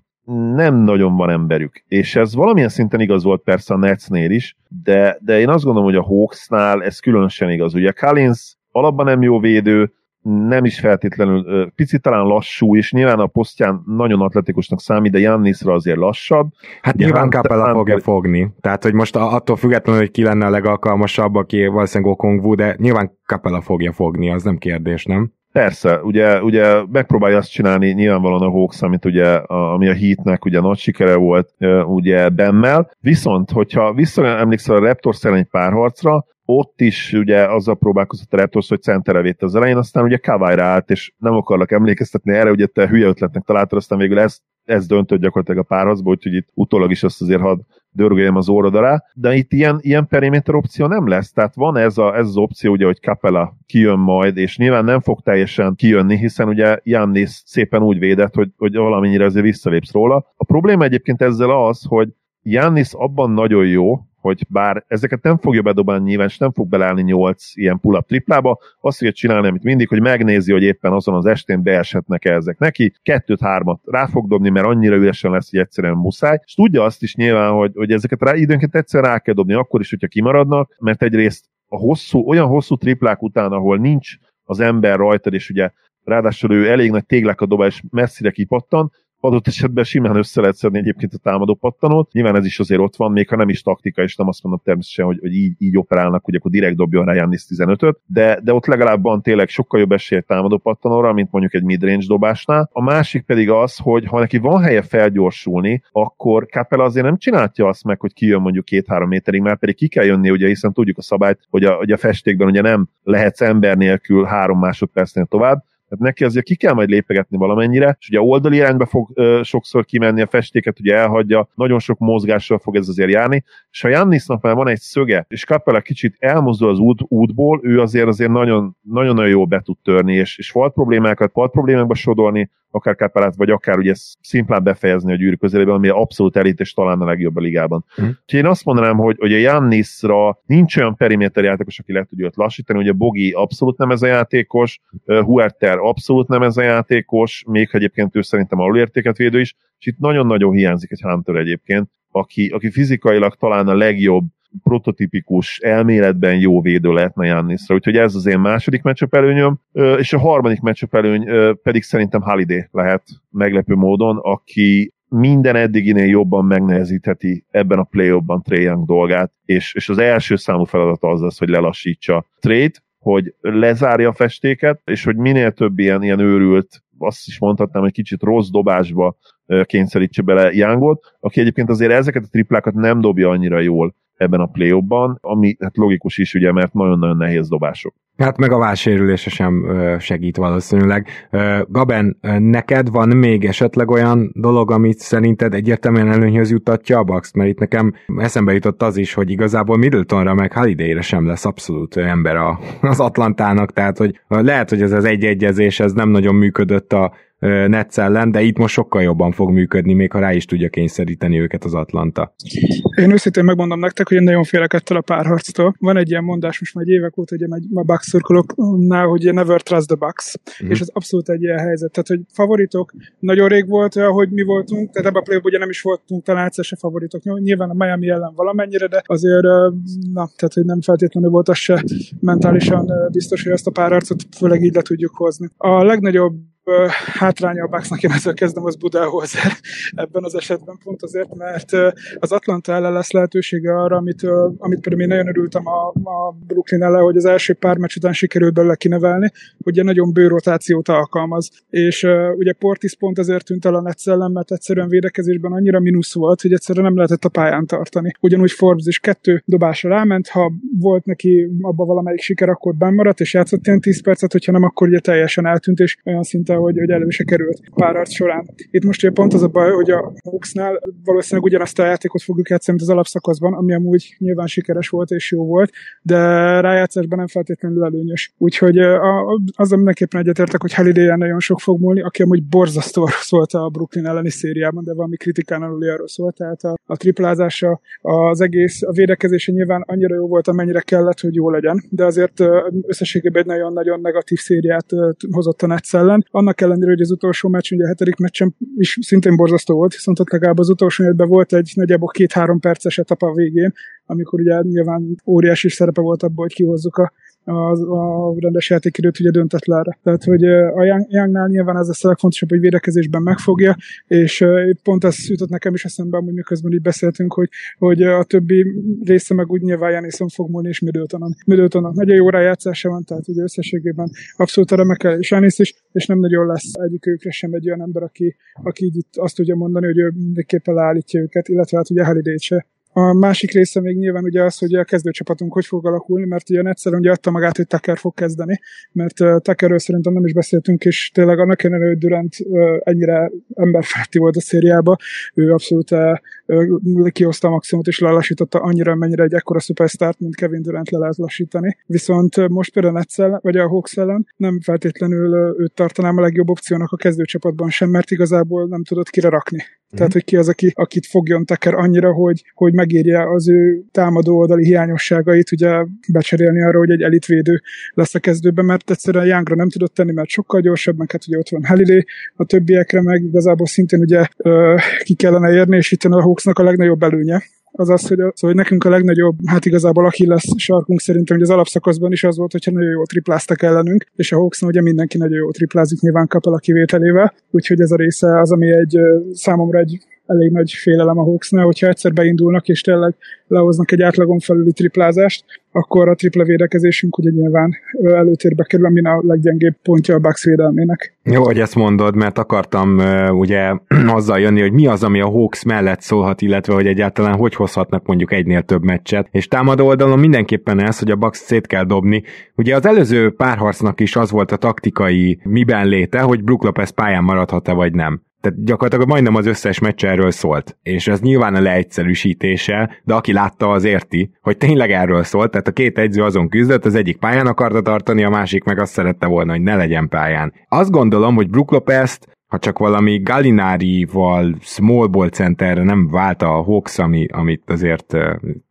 nem nagyon van emberük. És ez valamilyen szinten igaz volt persze a Netsnél is, de, de én azt gondolom, hogy a Hawksnál ez különösen igaz. Ugye Collins alapban nem jó védő, nem is feltétlenül, picit talán lassú, és nyilván a posztján nagyon atletikusnak számít, de Jannisra azért lassabb. Hát nyilván Capella hát, fogja fogni. Tehát, hogy most attól függetlenül, hogy ki lenne a legalkalmasabb, aki valószínűleg Okongwu, de nyilván Capella fogja fogni, az nem kérdés, nem? Persze, ugye, ugye megpróbálja azt csinálni nyilvánvalóan a Hawks, amit ugye, a, ami a Heatnek ugye nagy sikere volt ugye Bemmel, viszont hogyha visszaemlékszel a Raptors ellen egy párharcra, ott is ugye azzal próbálkozott a Raptors, hogy centere védt az elején, aztán ugye Kawai állt, és nem akarlak emlékeztetni erre, ugye te hülye ötletnek találtad, aztán végül ez, ez döntött gyakorlatilag a párharcba, úgyhogy itt utólag is azt azért hadd dörgöljem az órad alá, de itt ilyen, ilyen perimeter opció nem lesz, tehát van ez, a, ez az opció, ugye, hogy Capella kijön majd, és nyilván nem fog teljesen kijönni, hiszen ugye Jannis szépen úgy védett, hogy, hogy valamennyire azért visszalépsz róla. A probléma egyébként ezzel az, hogy Jannis abban nagyon jó, hogy bár ezeket nem fogja bedobálni nyilván, és nem fog beleállni 8 ilyen pull-up triplába, azt fogja csinálni, amit mindig, hogy megnézi, hogy éppen azon az estén beeshetnek ezek neki, kettőt-hármat rá fog dobni, mert annyira üresen lesz, hogy egyszerűen muszáj, és tudja azt is nyilván, hogy, hogy ezeket rá, időnként egyszer rá kell dobni, akkor is, hogyha kimaradnak, mert egyrészt a hosszú, olyan hosszú triplák után, ahol nincs az ember rajtad, és ugye ráadásul ő elég nagy téglek a és messzire kipattan, adott esetben simán össze lehet szedni egyébként a támadó pattanót. Nyilván ez is azért ott van, még ha nem is taktika, és nem azt mondom természetesen, hogy, hogy így, így operálnak, hogy akkor direkt dobjon rá Jannis 15-öt, de, de ott legalább van tényleg sokkal jobb esély támadó pattanóra, mint mondjuk egy midrange dobásnál. A másik pedig az, hogy ha neki van helye felgyorsulni, akkor Capella azért nem csinálja azt meg, hogy kijön mondjuk két-három méterig, mert pedig ki kell jönni, ugye, hiszen tudjuk a szabályt, hogy a, hogy a festékben ugye nem lehetsz ember nélkül három másodpercnél tovább, tehát neki azért ki kell majd lépegetni valamennyire, és ugye oldali irányba fog ö, sokszor kimenni a festéket, ugye elhagyja, nagyon sok mozgással fog ez azért járni, és ha Jannisnak már van egy szöge, és Capella kicsit elmozdul az út, útból, ő azért azért nagyon, nagyon jól be tud törni, és, és volt problémákat, volt problémákba sodolni, akár Capellát, vagy akár ugye szimplán befejezni a gyűrű közelében, ami abszolút elit, és talán a legjobb a ligában. Mm. Úgyhogy én azt mondanám, hogy, hogy a Jannisra nincs olyan periméter játékos, aki le tudja őt lassítani, ugye Bogi abszolút nem ez a játékos, Huerter abszolút nem ez a játékos, még egyébként ő szerintem alulértéket védő is, és itt nagyon-nagyon hiányzik egy Hunter egyébként, aki, aki fizikailag talán a legjobb prototipikus elméletben jó védő lehetne Jannisra. Úgyhogy ez az én második meccsöp előnyöm, és a harmadik meccsöp előny pedig szerintem Holiday lehet meglepő módon, aki minden eddiginél jobban megnehezítheti ebben a play-offban Trae Young dolgát, és, és az első számú feladat az lesz, hogy lelassítsa trade, hogy lezárja a festéket, és hogy minél több ilyen, ilyen őrült, azt is mondhatnám, hogy kicsit rossz dobásba kényszerítse bele Youngot, aki egyébként azért ezeket a triplákat nem dobja annyira jól, ebben a play ami hát logikus is, ugye, mert nagyon-nagyon nehéz dobások. Hát meg a válsérülése sem segít valószínűleg. Gaben, neked van még esetleg olyan dolog, amit szerinted egyértelműen előnyhöz jutatja a Bucks? Mert itt nekem eszembe jutott az is, hogy igazából Middletonra meg Holiday-re sem lesz abszolút ember a, az Atlantának, tehát hogy lehet, hogy ez az egy-egyezés ez nem nagyon működött a Netsz ellen, de itt most sokkal jobban fog működni, még ha rá is tudja kényszeríteni őket az Atlanta. Én őszintén megmondom nektek, hogy én nagyon félek ettől a párharctól. Van egy ilyen mondás most már évek óta, hogy a Bucks szurkolóknál, hogy never trust the Bucks, mm. és ez abszolút egy ilyen helyzet. Tehát, hogy favoritok, nagyon rég volt olyan, hogy mi voltunk, tehát ebben a play ugye nem is voltunk talán egyszer se favoritok. Nyilván a Miami ellen valamennyire, de azért, na, tehát, hogy nem feltétlenül volt az se mentálisan biztos, hogy ezt a párharcot főleg így le tudjuk hozni. A legnagyobb hátránya a Bucksnak, én ezzel kezdem, az Budenholzer ebben az esetben pont azért, mert az Atlanta ellen lesz lehetősége arra, amit, amit pedig én nagyon örültem a, a Brooklyn ellen, hogy az első pár meccs után sikerült belőle kinevelni, egy nagyon bő rotációt alkalmaz. És ugye Portis pont ezért tűnt el a Netsz ellen, mert egyszerűen védekezésben annyira mínusz volt, hogy egyszerűen nem lehetett a pályán tartani. Ugyanúgy Forbes is kettő dobásra ráment, ha volt neki abba valamelyik siker, akkor bennmaradt, és játszott ilyen 10 percet, hogyha nem, akkor ugye teljesen eltűnt, és olyan szinten mondta, hogy, hogy elő se került pár arc során. Itt most ugye pont az a baj, hogy a Hawksnál valószínűleg ugyanazt a játékot fogjuk játszani, mint az alapszakaszban, ami amúgy nyilván sikeres volt és jó volt, de rájátszásban nem feltétlenül előnyös. Úgyhogy a, azzal mindenképpen egyetértek, hogy Halliday nagyon sok fog múlni, aki amúgy borzasztó szólt a Brooklyn elleni szériában, de valami kritikán aluli arról szólt, tehát a, a triplázása, az egész, a védekezése nyilván annyira jó volt, amennyire kellett, hogy jó legyen, de azért összességében egy nagyon-nagyon negatív szériát hozott a Netsz ellen annak ellenére, hogy az utolsó meccs, ugye a hetedik meccsen is szintén borzasztó volt, viszont ott legalább az utolsó évben volt egy nagyjából két-három perces etapa a végén, amikor ugye nyilván óriási szerepe volt abban, hogy kihozzuk a a, a rendes játékidőt ugye döntetlenre. Tehát, hogy a Youngnál nyilván ez a legfontosabb, hogy védekezésben megfogja, és pont ez jutott nekem is eszembe, hogy miközben így beszéltünk, hogy, hogy a többi része meg úgy nyilván Janison fog múlni, és Middletonon. Middletonnak nagyon jó rájátszása van, tehát ugye összességében abszolút remekel, és Janis is, és nem nagyon lesz egyik őkre sem egy olyan ember, aki, aki így itt azt tudja mondani, hogy ő mindenképpen leállítja őket, illetve hát ugye Holiday se. A másik része még nyilván ugye az, hogy a kezdőcsapatunk hogy fog alakulni, mert ugye egyszerűen ugye adta magát, hogy Tucker fog kezdeni, mert uh, Tuckerről szerintem nem is beszéltünk, és tényleg annak ellenére, hogy Durant uh, ennyire emberfeletti volt a szériába, ő abszolút kihozta a maximumot és lelassította annyira, mennyire egy ekkora superstart, mint Kevin Durant le lehet lassítani. Viszont most például Netszel, vagy a Hawks ellen nem feltétlenül őt tartanám a legjobb opciónak a kezdőcsapatban sem, mert igazából nem tudott kire rakni. Mm. Tehát, hogy ki az, aki, akit fogjon teker annyira, hogy, hogy megírja az ő támadó oldali hiányosságait, ugye becserélni arra, hogy egy elitvédő lesz a kezdőben, mert egyszerűen Youngra nem tudott tenni, mert sokkal gyorsabb, meg hát ugye ott van Halilé, a többiekre meg igazából szintén ugye ö, ki kellene érni, és itt a Hawksnak a legnagyobb előnye, az az, hogy, az, hogy nekünk a legnagyobb, hát igazából aki lesz sarkunk szerintem, hogy az alapszakaszban is az volt, hogyha nagyon jól tripláztak ellenünk, és a hawks ugye mindenki nagyon jól triplázik, nyilván kap a kivételével, úgyhogy ez a része az, ami egy számomra egy elég nagy félelem a Hawksnál, hogyha egyszer beindulnak és tényleg lehoznak egy átlagon felüli triplázást, akkor a tripla védekezésünk ugye nyilván előtérbe kerül, ami a leggyengébb pontja a Bucks védelmének. Jó, hogy ezt mondod, mert akartam ugye azzal jönni, hogy mi az, ami a Hawks mellett szólhat, illetve hogy egyáltalán hogy hozhatnak mondjuk egynél több meccset. És támadó oldalon mindenképpen ez, hogy a Bucks szét kell dobni. Ugye az előző párharcnak is az volt a taktikai miben léte, hogy Brook Lopez pályán maradhat-e vagy nem. Tehát gyakorlatilag majdnem az összes meccs erről szólt. És ez nyilván a leegyszerűsítése, de aki látta, az érti, hogy tényleg erről szólt. Tehát a két egyző azon küzdött, az egyik pályán akarta tartani, a másik meg azt szerette volna, hogy ne legyen pályán. Azt gondolom, hogy Brook Lopez-t ha csak valami Gallinari-val small ball centerre nem vált a Hawks, ami, amit azért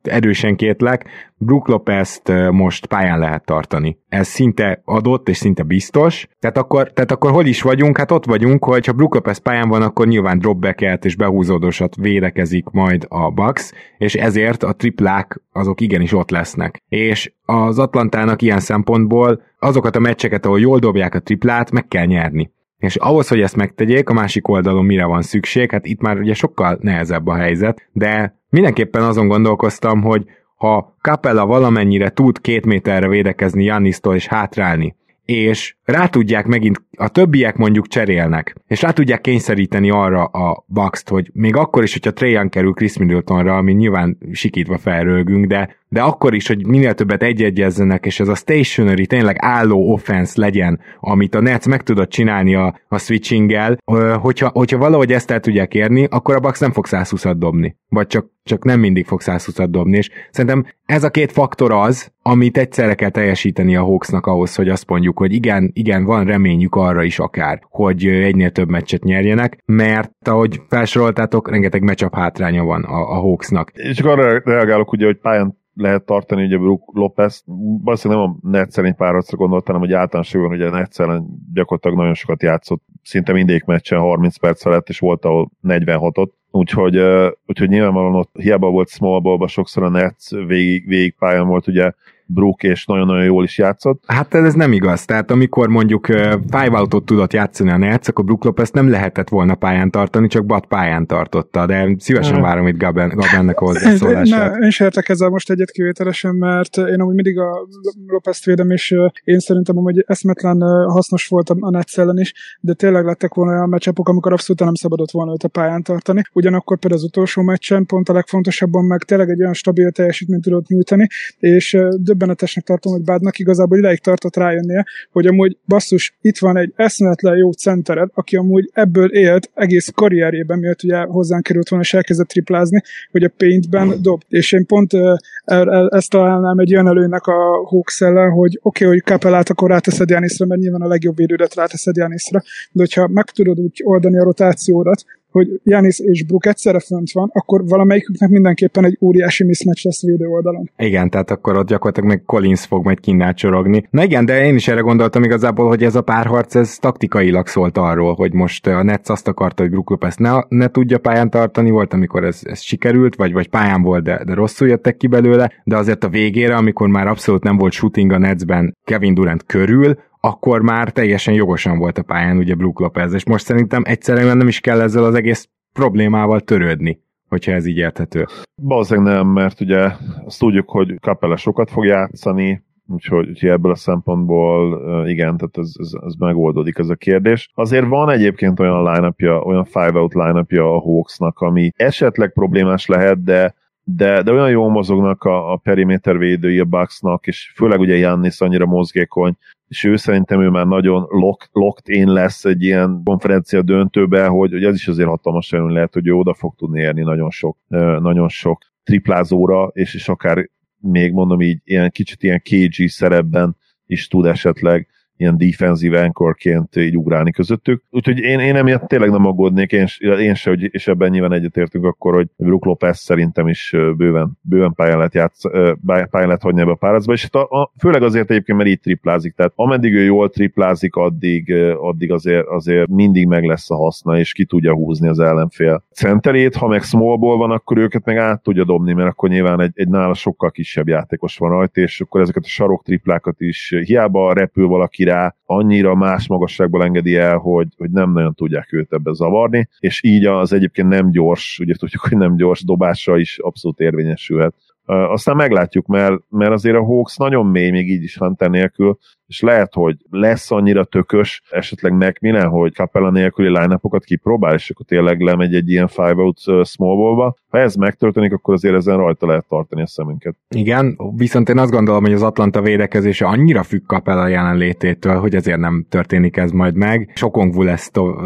erősen kétlek, Brook Lopez-t most pályán lehet tartani. Ez szinte adott és szinte biztos. Tehát akkor, tehát akkor hol is vagyunk? Hát ott vagyunk, hogy ha Brook Lopez pályán van, akkor nyilván dropbacket és behúzódósat védekezik majd a Bucks, és ezért a triplák azok igenis ott lesznek. És az Atlantának ilyen szempontból azokat a meccseket, ahol jól dobják a triplát, meg kell nyerni. És ahhoz, hogy ezt megtegyék, a másik oldalon mire van szükség, hát itt már ugye sokkal nehezebb a helyzet, de mindenképpen azon gondolkoztam, hogy ha Capella valamennyire tud két méterre védekezni Jannisztól és hátrálni, és rá tudják megint, a többiek mondjuk cserélnek, és rá tudják kényszeríteni arra a bucks hogy még akkor is, hogyha Trajan kerül Chris Middletonra, ami nyilván sikítva felrölgünk, de, de akkor is, hogy minél többet egyegyezzenek, és ez a stationary, tényleg álló offense legyen, amit a Nets meg tudott csinálni a, a switchinggel, hogyha, hogyha valahogy ezt el tudják érni, akkor a Bucks nem fog 120-at dobni. Vagy csak, csak nem mindig fog 120-at dobni, és szerintem ez a két faktor az, amit egyszerre kell teljesíteni a Hawksnak ahhoz, hogy azt mondjuk, hogy igen, igen, van reményük arra is akár, hogy egynél több meccset nyerjenek, mert ahogy felsoroltátok, rengeteg meccsap hátránya van a, a Hawksnak. És csak arra reagálok ugye, hogy pályán lehet tartani ugye Brook Lopez. Valószínűleg nem a Netszerény párharcra gondoltam, hanem hogy általánosságban ugye Netszeren gyakorlatilag nagyon sokat játszott, szinte mindig meccsen 30 perc felett, és volt ahol 46-ot. Úgyhogy, úgyhogy nyilvánvalóan ott hiába volt small ball sokszor a Nets végig, végig pályán volt ugye Brook, és nagyon-nagyon jól is játszott. Hát ez nem igaz. Tehát amikor mondjuk five outot tudott játszani a Nets, akkor Brook Lopez nem lehetett volna pályán tartani, csak Bat pályán tartotta, de szívesen várom itt Gaben, Gabennek a hozzászólását. Ne, én sem értek ezzel most egyet kivételesen, mert én amúgy mindig a Lopez-t védem, és én szerintem hogy eszmetlen hasznos volt a Nets ellen is, de tényleg lettek volna olyan meccsapok, amikor abszolút nem szabadott volna őt a pályán tartani. Ugyanakkor például az utolsó meccsen pont a legfontosabban meg tényleg egy olyan stabil teljesítményt tudott nyújtani, és döbbenetesnek tartom, hogy Bádnak igazából ideig tartott rájönnie, hogy amúgy basszus, itt van egy eszméletlen jó centered, aki amúgy ebből élt egész karrierjében, miatt ugye hozzánk került volna, és elkezdett triplázni, hogy a paintben dob. És én pont e, e, ezt találnám egy olyan előnek a Hawks ellen, hogy oké, okay, hogy Kapelát akkor ráteszed Jániszra, mert nyilván a legjobb védődet ráteszed Jániszra, de hogyha meg tudod úgy oldani a rotációdat, hogy Janis és Brook egyszerre fönt van, akkor valamelyiküknek mindenképpen egy óriási mismatch lesz védő oldalon. Igen, tehát akkor ott gyakorlatilag meg Collins fog majd kinnácsorogni. Na igen, de én is erre gondoltam igazából, hogy ez a párharc, ez taktikailag szólt arról, hogy most a Nets azt akarta, hogy Brook Lopez ne, ne tudja pályán tartani, volt, amikor ez, ez sikerült, vagy, vagy pályán volt, de, de rosszul jöttek ki belőle, de azért a végére, amikor már abszolút nem volt shooting a Netsben Kevin Durant körül, akkor már teljesen jogosan volt a pályán ugye Brook Lopez, és most szerintem egyszerűen nem is kell ezzel az egész problémával törődni hogyha ez így érthető. Valószínűleg nem, mert ugye azt tudjuk, hogy Capella sokat fog játszani, úgyhogy, úgyhogy ebből a szempontból igen, tehát ez, ez, ez megoldódik ez a kérdés. Azért van egyébként olyan line olyan five-out line a Hawksnak, ami esetleg problémás lehet, de de, de olyan jól mozognak a, a periméter a Bucksnak, és főleg ugye Jannis annyira mozgékony, és ő szerintem ő már nagyon lock, locked in lesz egy ilyen konferencia döntőbe, hogy, hogy ez is azért hatalmas előny lehet, hogy ő oda fog tudni érni nagyon sok, nagyon sok triplázóra, és, és akár még mondom így, ilyen kicsit ilyen KG szerepben is tud esetleg ilyen defensive anchorként így ugrálni közöttük. Úgyhogy én, én emiatt tényleg nem aggódnék, én, én se, hogy, és ebben nyilván egyetértünk akkor, hogy Brook Lopez szerintem is bőven, bőven pályán lehet, játsz, pályán lehet hagyni ebbe a párazba, és hát a, a, főleg azért egyébként, mert így triplázik, tehát ameddig ő jól triplázik, addig, addig azért, azért mindig meg lesz a haszna, és ki tudja húzni az ellenfél centerét, ha meg smallból van, akkor őket meg át tudja dobni, mert akkor nyilván egy, egy nála sokkal kisebb játékos van rajta, és akkor ezeket a sarok triplákat is hiába repül valaki rá, annyira más magasságból engedi el, hogy, hogy nem nagyon tudják őt ebbe zavarni, és így az egyébként nem gyors, ugye tudjuk, hogy nem gyors dobásra is abszolút érvényesülhet. Aztán meglátjuk, mert, mert azért a Hawks nagyon mély, még így is Hunter nélkül, és lehet, hogy lesz annyira tökös, esetleg Macmillan, hogy Capella nélküli line kipróbál, és akkor tényleg lemegy egy ilyen five out small ball-ba. Ha ez megtörténik, akkor azért ezen rajta lehet tartani a szemünket. Igen, viszont én azt gondolom, hogy az Atlanta védekezése annyira függ Capella jelenlététől, hogy ezért nem történik ez majd meg. Sokongvu lesz to-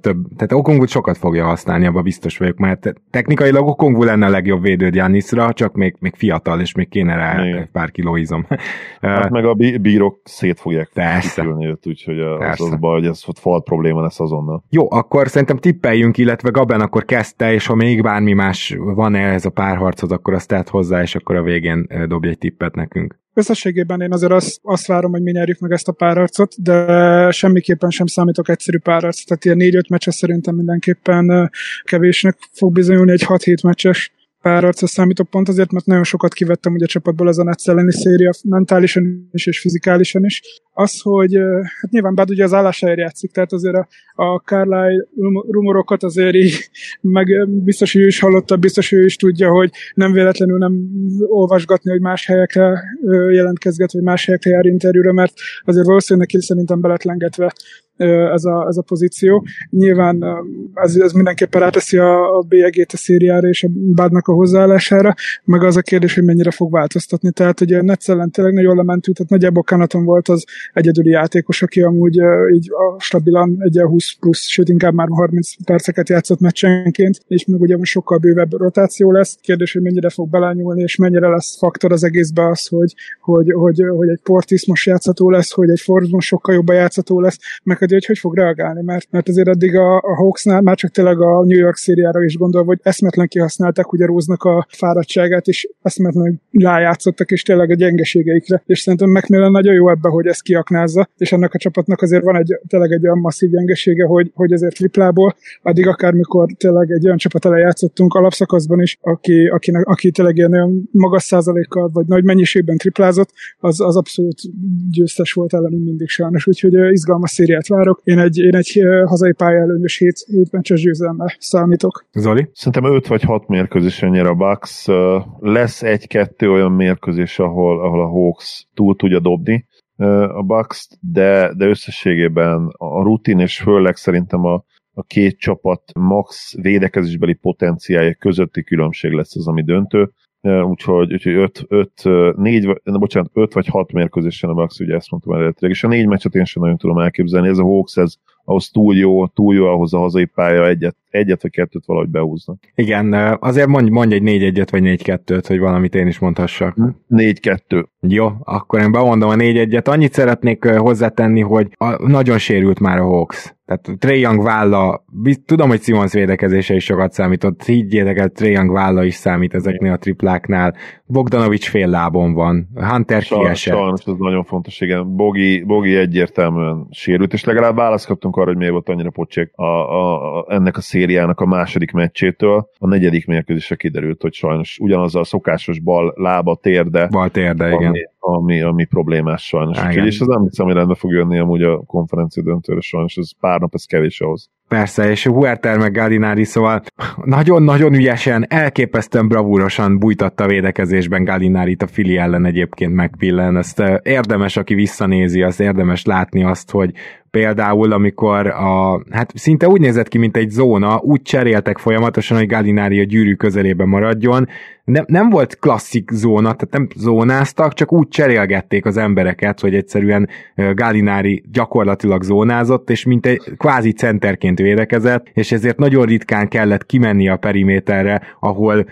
több, tehát Okongvu sokat fogja használni, abban biztos vagyok, mert technikailag Okongvu lenne a legjobb védő Giannisra, csak még, még fiatal, és még kéne rá Igen. pár kiló izom. Hát meg a bírok szét fogják kikülni őt, úgyhogy az, az baj, hogy ez fal probléma lesz azonnal. Jó, akkor szerintem tippeljünk, illetve Gaben akkor kezdte, és ha még bármi más van -e ez a párharchoz, akkor azt tett hozzá, és akkor a végén dobj egy tippet nekünk. Összességében én azért azt, azt várom, hogy mi nyerjük meg ezt a párharcot, de semmiképpen sem számítok egyszerű párharc. Tehát ilyen 4-5 meccses szerintem mindenképpen kevésnek fog bizonyulni egy 6-7 meccses párharcra számítok pont azért, mert nagyon sokat kivettem ugye a csapatból az a Nets elleni széria, mentálisan is és fizikálisan is. Az, hogy hát nyilván Bad ugye az állásáért játszik, tehát azért a, a Carlisle rumorokat azért így, meg biztos, hogy ő is hallotta, biztos, hogy ő is tudja, hogy nem véletlenül nem olvasgatni, hogy más helyekre jelentkezget, vagy más helyekre jár interjúra, mert azért valószínűleg neki szerintem beletlengetve ez a, ez a pozíció. Nyilván ez, ez mindenképpen ráteszi a, a bélyegét a szériára és a Bádnak a hozzáállására, meg az a kérdés, hogy mennyire fog változtatni. Tehát ugye Netsz ellen tényleg nagyon lementünk, tehát nagyjából Kanaton volt az egyedüli játékos, aki amúgy így stabilan egy 20 plusz, sőt inkább már 30 perceket játszott meccsenként, és még ugye most sokkal bővebb rotáció lesz. Kérdés, hogy mennyire fog belányulni, és mennyire lesz faktor az egészbe az, hogy, hogy, hogy, hogy egy Portis most játszható lesz, hogy egy Forbes most sokkal jobban játszható lesz, meg hogy hogy fog reagálni, mert, mert azért addig a, a Hawksnál már csak tényleg a New York szériára is gondolva, hogy eszmetlen kihasználták ugye Róznak a fáradtságát, és eszmetlen rájátszottak, és tényleg a gyengeségeikre. És szerintem Macmillan nagyon jó ebbe, hogy ezt kiaknázza, és annak a csapatnak azért van egy, tényleg egy olyan masszív gyengesége, hogy, hogy azért triplából, addig akármikor tényleg egy olyan csapat játszottunk alapszakaszban is, aki, akinek, aki tényleg ilyen olyan magas százalékkal, vagy nagy mennyiségben triplázott, az, az abszolút győztes volt ellenünk mindig sajnos, úgyhogy izgalmas szériát várok. Én egy, én egy hazai előnyös 7, 7 meccses győzelemmel számítok. Zoli? Szerintem 5 vagy 6 mérkőzésen nyer a Bucks. Lesz egy-kettő olyan mérkőzés, ahol, ahol a Hawks túl tudja dobni a Bucks, de, de összességében a rutin és főleg szerintem a, a két csapat max védekezésbeli potenciálja közötti különbség lesz az, ami döntő. Úgyhogy, úgyhogy 5, 5, 4, bocsánat, 5 vagy 6 mérkőzésen a Bucks, ugye ezt mondtam eredetileg, és a négy meccset én sem nagyon tudom elképzelni, ez a Hawks, ez ahhoz túl jó, túl jó ahhoz a hazai pálya, egyet, egyet vagy kettőt valahogy behúznak. Igen, azért mondj, mondj egy 4 1 vagy 4 2 hogy valamit én is mondhassak. 4-2. Jó, akkor én bemondom a 4 1 Annyit szeretnék hozzátenni, hogy a, nagyon sérült már a Hawks. Tehát Trey Young válla, tudom, hogy Simons védekezése is sokat számított, higgyétek el, Trey Young válla is számít ezeknél a tripláknál. Bogdanovics fél lábon van, Hunter Sajnos, kiesett. Sajnos, ez nagyon fontos, igen. Bogi, Bogi egyértelműen sérült, és legalább választ kaptunk arra, hogy miért volt annyira pocsék a, a, a, ennek a szériának a második meccsétől. A negyedik mérkőzésre kiderült, hogy sajnos ugyanaz a szokásos bal lába, térde. Bal térde, igen. Ami, ami, ami problémás sajnos. Igen. és ez nem hiszem, hogy rendbe fog jönni amúgy a konferencia döntőre sajnos, ez pár nap, ez kevés ahhoz. Persze, és Huerter meg Gallinari, szóval nagyon-nagyon ügyesen, elképesztően bravúrosan bújtatta védekezésben Gallinari a Fili ellen egyébként megpillen. Ezt érdemes, aki visszanézi, az érdemes látni azt, hogy például, amikor a, hát szinte úgy nézett ki, mint egy zóna, úgy cseréltek folyamatosan, hogy Gallinari a gyűrű közelében maradjon, nem, nem volt klasszik zóna, tehát nem zónáztak, csak úgy cserélgették az embereket, hogy egyszerűen Galinári gyakorlatilag zónázott, és mint egy kvázi centerként védekezett, és ezért nagyon ritkán kellett kimenni a periméterre, ahol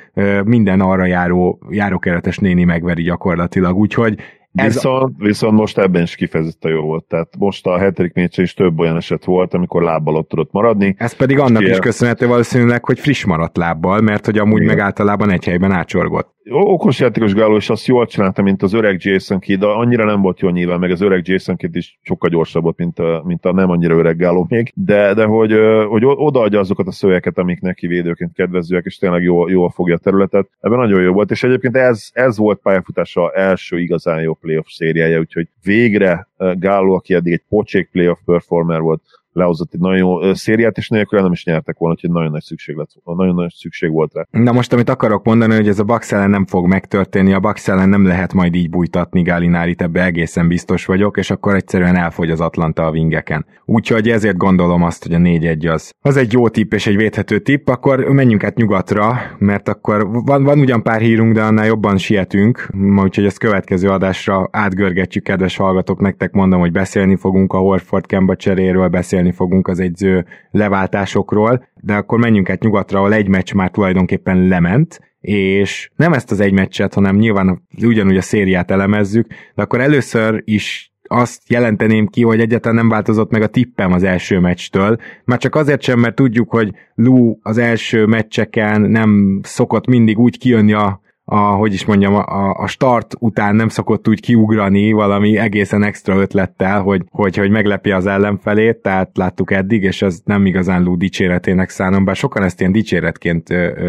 minden arra járó járókeretes néni megveri gyakorlatilag. Úgyhogy ez viszont, viszont most ebben is kifejezetten jó volt. Tehát most a hetedik meccsen is több olyan eset volt, amikor lábbal ott tudott maradni. Ez pedig annak is köszönhető valószínűleg, hogy friss maradt lábbal, mert hogy amúgy Igen. meg általában egy helyben átsorgott okos játékos Gáló, és azt jól csinálta, mint az öreg Jason Kidd, annyira nem volt jó nyilván, meg az öreg Jason Kidd is sokkal gyorsabb volt, mint a, mint a nem annyira öreg Gáló még, de, de hogy, hogy odaadja azokat a szövegeket, amik neki védőként kedvezőek, és tényleg jól, jól fogja a területet. Ebben nagyon jó volt, és egyébként ez, ez volt pályafutása első igazán jó playoff szériája, úgyhogy végre Gáló, aki eddig egy pocsék playoff performer volt, lehozott egy nagyon jó szériát, és nélkül nem is nyertek volna, hogy nagyon nagy szükség, lett, nagyon nagy szükség volt rá. Na most, amit akarok mondani, hogy ez a Bucks ellen nem fog megtörténni, a Bucks ellen nem lehet majd így bújtatni Gálinárit, ebbe egészen biztos vagyok, és akkor egyszerűen elfogy az Atlanta a vingeken. Úgyhogy ezért gondolom azt, hogy a 4-1 az, az egy jó tipp és egy védhető tipp, akkor menjünk át nyugatra, mert akkor van, van ugyan pár hírunk, de annál jobban sietünk, úgyhogy ezt következő adásra átgörgetjük, kedves hallgatók, nektek mondom, hogy beszélni fogunk a Horford Kemba cseréről, beszélni beszélni fogunk az egyző leváltásokról, de akkor menjünk át nyugatra, ahol egy meccs már tulajdonképpen lement, és nem ezt az egy meccset, hanem nyilván ugyanúgy a szériát elemezzük, de akkor először is azt jelenteném ki, hogy egyáltalán nem változott meg a tippem az első meccstől. Már csak azért sem, mert tudjuk, hogy Lou az első meccseken nem szokott mindig úgy kijönni a a, hogy is mondjam, a, a start után nem szokott úgy kiugrani valami egészen extra ötlettel, hogy, hogy, hogy meglepi az ellenfelét, tehát láttuk eddig, és ez nem igazán Lou dicséretének szánom, bár sokan ezt ilyen dicséretként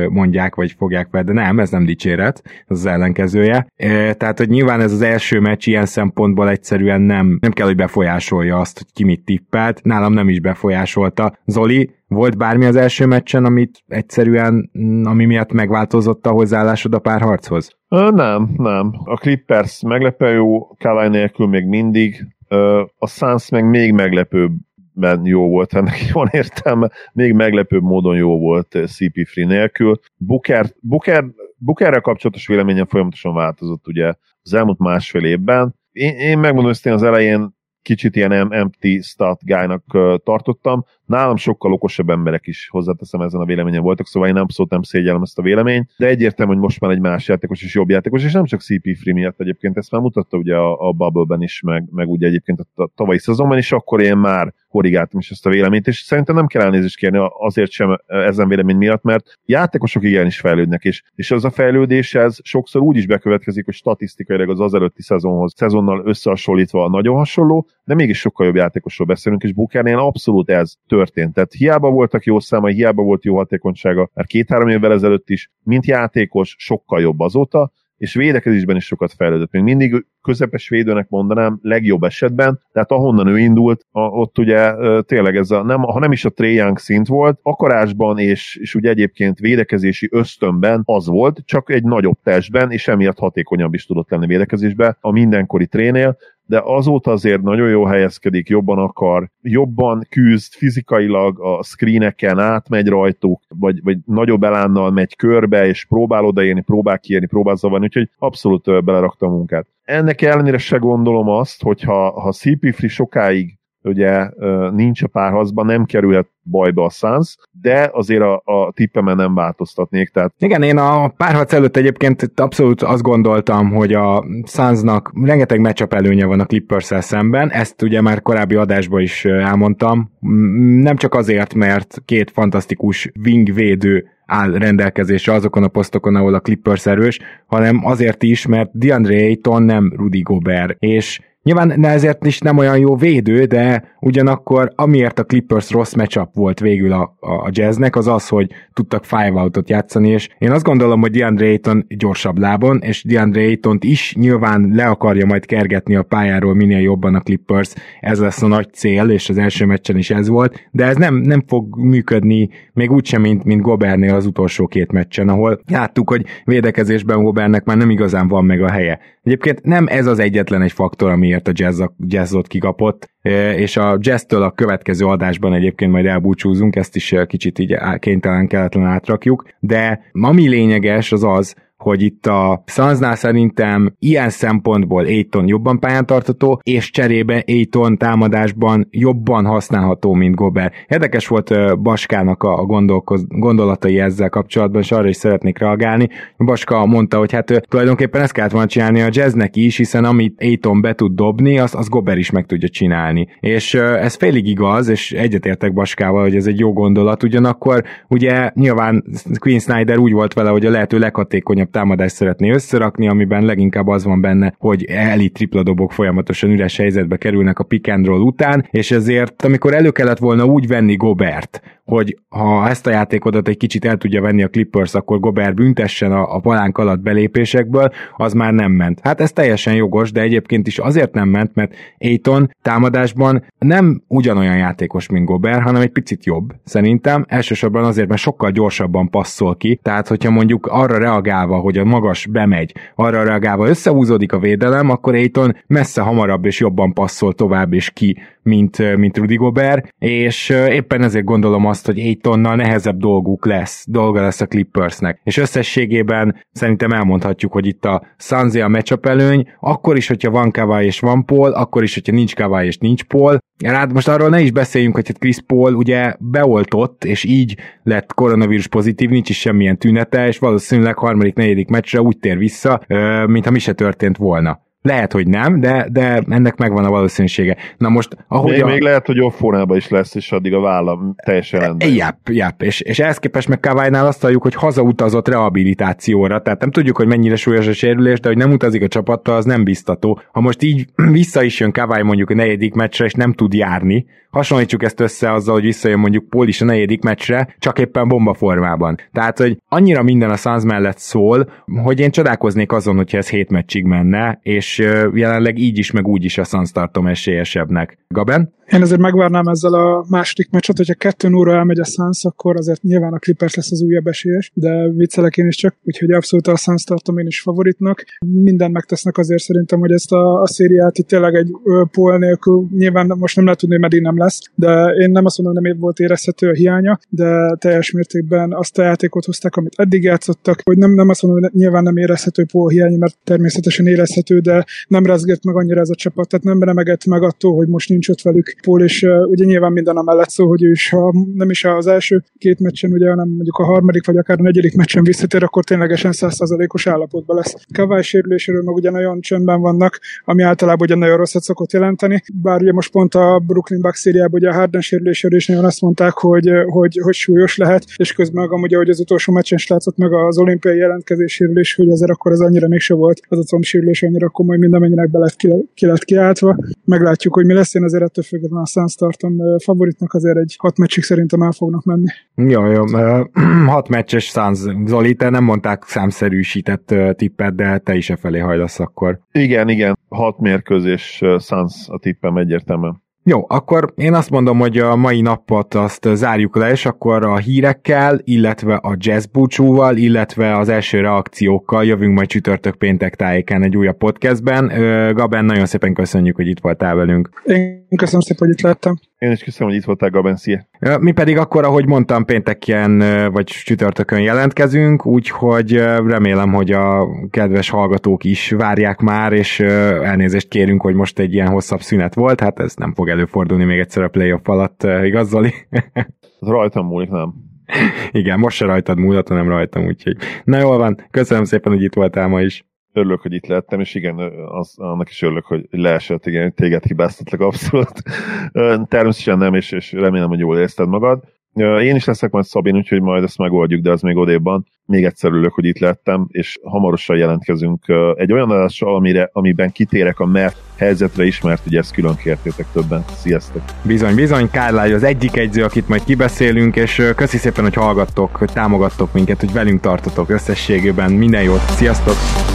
mondják, vagy fogják fel, de nem, ez nem dicséret, ez az ellenkezője. Tehát, hogy nyilván ez az első meccs ilyen szempontból egyszerűen nem, nem kell, hogy befolyásolja azt, hogy ki mit tippelt, nálam nem is befolyásolta. Zoli, volt bármi az első meccsen, amit egyszerűen, ami miatt megváltozott a hozzáállásod a párharchoz? Nem, nem. A Clippers meglepő jó, Kawai nélkül még mindig. A Suns meg még meglepőbben jó volt, ennek van értelme, még meglepőbb módon jó volt CP3 nélkül. Booker, Booker, Bookerrel kapcsolatos véleményem folyamatosan változott ugye az elmúlt másfél évben. Én, én megmondom, hogy én az elején kicsit ilyen empty stat guy-nak tartottam. Nálam sokkal okosabb emberek is hozzáteszem ezen a véleményen voltak, szóval én abszolút nem szégyellem ezt a véleményt, de egyértelmű, hogy most már egy más játékos és jobb játékos, és nem csak CP3 miatt egyébként, ezt már mutatta ugye a, a Bubble-ben is, meg, meg ugye egyébként a, tavalyi szezonban is, akkor én már korrigáltam is ezt a véleményt, és szerintem nem kell elnézést kérni azért sem ezen vélemény miatt, mert játékosok igenis fejlődnek, és, és az a fejlődés ez sokszor úgy is bekövetkezik, hogy statisztikailag az azelőtti szezonhoz, szezonnal összehasonlítva nagyon hasonló, de mégis sokkal jobb játékosról beszélünk, és Bukernél abszolút ez történt. Tehát hiába voltak jó számai, hiába volt jó hatékonysága, mert két-három évvel ezelőtt is, mint játékos sokkal jobb azóta, és védekezésben is sokat fejlődött. Még mindig közepes védőnek mondanám, legjobb esetben, tehát ahonnan ő indult, a, ott ugye tényleg ez a, nem, ha nem is a Young szint volt, akarásban és, és ugye egyébként védekezési ösztönben az volt, csak egy nagyobb testben, és emiatt hatékonyabb is tudott lenni védekezésben a mindenkori trénél, de azóta azért nagyon jó helyezkedik, jobban akar, jobban küzd fizikailag, a screeneken átmegy rajtuk, vagy, vagy nagyobb elánnal megy körbe, és próbál odaérni, próbál kiérni, próbál zavarni, úgyhogy abszolút belerakta a munkát. Ennek ellenére se gondolom azt, hogy ha, ha CP3 sokáig ugye nincs a párhazban, nem kerülhet bajba a Suns, de azért a, a tippemen nem változtatnék. Tehát... Igen, én a párharc előtt egyébként abszolút azt gondoltam, hogy a Sunsnak rengeteg matchup előnye van a clippers szemben, ezt ugye már korábbi adásban is elmondtam, nem csak azért, mert két fantasztikus wing védő áll rendelkezésre azokon a posztokon, ahol a Clippers erős, hanem azért is, mert DeAndre Ayton nem Rudy Gobert, és Nyilván ne ezért is nem olyan jó védő, de ugyanakkor amiért a Clippers rossz matchup volt végül a, a jazznek, az az, hogy tudtak five outot játszani, és én azt gondolom, hogy DeAndre Ayton gyorsabb lábon, és DeAndre ayton is nyilván le akarja majd kergetni a pályáról minél jobban a Clippers, ez lesz a nagy cél, és az első meccsen is ez volt, de ez nem, nem fog működni még úgysem, mint, mint Gobernél az utolsó két meccsen, ahol láttuk, hogy védekezésben Gobernek már nem igazán van meg a helye. Egyébként nem ez az egyetlen egy faktor, amiért a jazz, jazzot kikapott, és a jazztől a következő adásban egyébként majd elbúcsúzunk, ezt is kicsit így kénytelen kelletlen átrakjuk, de ami lényeges az az, hogy itt a Sunsnál szerintem ilyen szempontból Aiton jobban pályán tartató, és cserébe Aiton támadásban jobban használható, mint Gobert. Érdekes volt Baskának a gondolatai ezzel kapcsolatban, és arra is szeretnék reagálni. Baska mondta, hogy hát tulajdonképpen ezt kellett volna csinálni a jazznek is, hiszen amit Aiton be tud dobni, az, az Gobert is meg tudja csinálni. És ez félig igaz, és egyetértek Baskával, hogy ez egy jó gondolat, ugyanakkor ugye nyilván Queen Snyder úgy volt vele, hogy a lehető leghatékonyabb támadást szeretné összerakni, amiben leginkább az van benne, hogy elit tripla dobok folyamatosan üres helyzetbe kerülnek a pick and roll után, és ezért amikor elő kellett volna úgy venni Gobert, hogy ha ezt a játékodat egy kicsit el tudja venni a Clippers, akkor Gobert büntessen a, a palánk alatt belépésekből, az már nem ment. Hát ez teljesen jogos, de egyébként is azért nem ment, mert Aiton támadásban nem ugyanolyan játékos, mint Gobert, hanem egy picit jobb, szerintem. Elsősorban azért, mert sokkal gyorsabban passzol ki, tehát hogyha mondjuk arra reagálva, hogy a magas bemegy, arra reagálva összehúzódik a védelem, akkor Aiton messze hamarabb és jobban passzol tovább és ki, mint, mint Rudy Gobert, és éppen ezért gondolom azt, hogy Aitonnal nehezebb dolguk lesz, dolga lesz a Clippersnek. És összességében szerintem elmondhatjuk, hogy itt a Sanzi a matchup előny, akkor is, hogyha van Kawai és van Paul, akkor is, hogyha nincs Kawai és nincs Paul. Hát most arról ne is beszéljünk, hogy hát Chris Paul ugye beoltott, és így lett koronavírus pozitív, nincs is semmilyen tünete, és valószínűleg harmadik, negyedik meccsre úgy tér vissza, mintha mi se történt volna. Lehet, hogy nem, de, de ennek megvan a valószínűsége. Na most, ahogy még, a... még lehet, hogy off is lesz, és addig a vállam teljesen rendben. Jáp, jáp, és, és ehhez képest meg Kawai-nál azt halljuk, hogy hazautazott rehabilitációra, tehát nem tudjuk, hogy mennyire súlyos a sérülés, de hogy nem utazik a csapattal, az nem biztató. Ha most így vissza is jön Kawai mondjuk a negyedik meccsre, és nem tud járni, hasonlítsuk ezt össze azzal, hogy visszajön mondjuk Paul is a negyedik meccsre, csak éppen bomba formában. Tehát, hogy annyira minden a Suns mellett szól, hogy én csodálkoznék azon, hogyha ez hét meccsig menne, és jelenleg így is, meg úgy is a Suns tartom esélyesebbnek. Gaben? Én azért megvárnám ezzel a második meccset, hogyha kettő óra elmegy a Suns, akkor azért nyilván a Clippers lesz az újabb esélyes, de viccelek én is csak, úgyhogy abszolút a Suns tartom én is favoritnak. Minden megtesznek azért szerintem, hogy ezt a, a szériát itt tényleg egy pól nélkül, nyilván most nem lehet tudni, hogy meddig nem lesz, de én nem azt mondom, nem volt érezhető a hiánya, de teljes mértékben azt a játékot hozták, amit eddig játszottak, hogy nem, nem azt mondom, hogy nyilván nem érezhető pól hiánya, mert természetesen érezhető, de nem rezgett meg annyira ez a csapat, tehát nem remegett meg attól, hogy most nincs ott velük Paul, és uh, ugye nyilván minden a mellett szó, hogy ő is, ha nem is az első két meccsen, ugye, hanem mondjuk a harmadik vagy akár a negyedik meccsen visszatér, akkor ténylegesen százszázalékos állapotban lesz. Kavály sérüléséről meg ugye nagyon csöndben vannak, ami általában ugye nagyon rosszat szokott jelenteni, bár ugye most pont a Brooklyn Bucks szériában ugye a Harden sérüléséről is nagyon azt mondták, hogy, hogy, hogy súlyos lehet, és közben meg amúgy, ahogy az utolsó meccsen is látszott meg az olimpiai jelentkezéséről is, hogy azért akkor ez annyira mégse volt az a combsérülés annyira komoly, mint amennyinek be lett, ki, ki lett kiáltva. Meglátjuk, hogy mi lesz. Én azért ettől függetlenül a Suns tartom favoritnak, azért egy hat meccsig szerintem el fognak menni. Jó, jó. Hat meccses Suns. Zoli, te nem mondták számszerűsített tippet, de te is e felé hajlasz akkor. Igen, igen. Hat mérkőzés Suns a tippem egyértelműen. Jó, akkor én azt mondom, hogy a mai napot azt zárjuk le, és akkor a hírekkel, illetve a jazz búcsúval, illetve az első reakciókkal jövünk majd csütörtök péntek tájéken egy újabb podcastben. Gaben, nagyon szépen köszönjük, hogy itt voltál velünk. Én köszönöm szépen, hogy itt lettem. Én is köszönöm, hogy itt voltál, Gaben, szia. Mi pedig akkor, ahogy mondtam, pénteken vagy csütörtökön jelentkezünk, úgyhogy remélem, hogy a kedves hallgatók is várják már, és elnézést kérünk, hogy most egy ilyen hosszabb szünet volt, hát ez nem fog előfordulni még egyszer a playoff alatt, igaz, Zoli? Rajtam múlik, nem. Igen, most se rajtad múlhat, hanem rajtam, úgyhogy. Na jól van, köszönöm szépen, hogy itt voltál ma is örülök, hogy itt lettem, és igen, az, annak is örülök, hogy leesett, igen, téged hibáztatlak abszolút. Természetesen nem, és, és remélem, hogy jól érezted magad. Én is leszek majd Szabin, úgyhogy majd ezt megoldjuk, de az még odébban. Még egyszer örülök, hogy itt lettem, és hamarosan jelentkezünk egy olyan adással, amire, amiben kitérek a mert helyzetre is, mert ugye ezt külön kértétek többen. Sziasztok! Bizony, bizony, Kárlágy az egyik egyző, akit majd kibeszélünk, és köszi szépen, hogy hallgattok, hogy támogattok minket, hogy velünk tartotok összességében. Minden jót, sziasztok!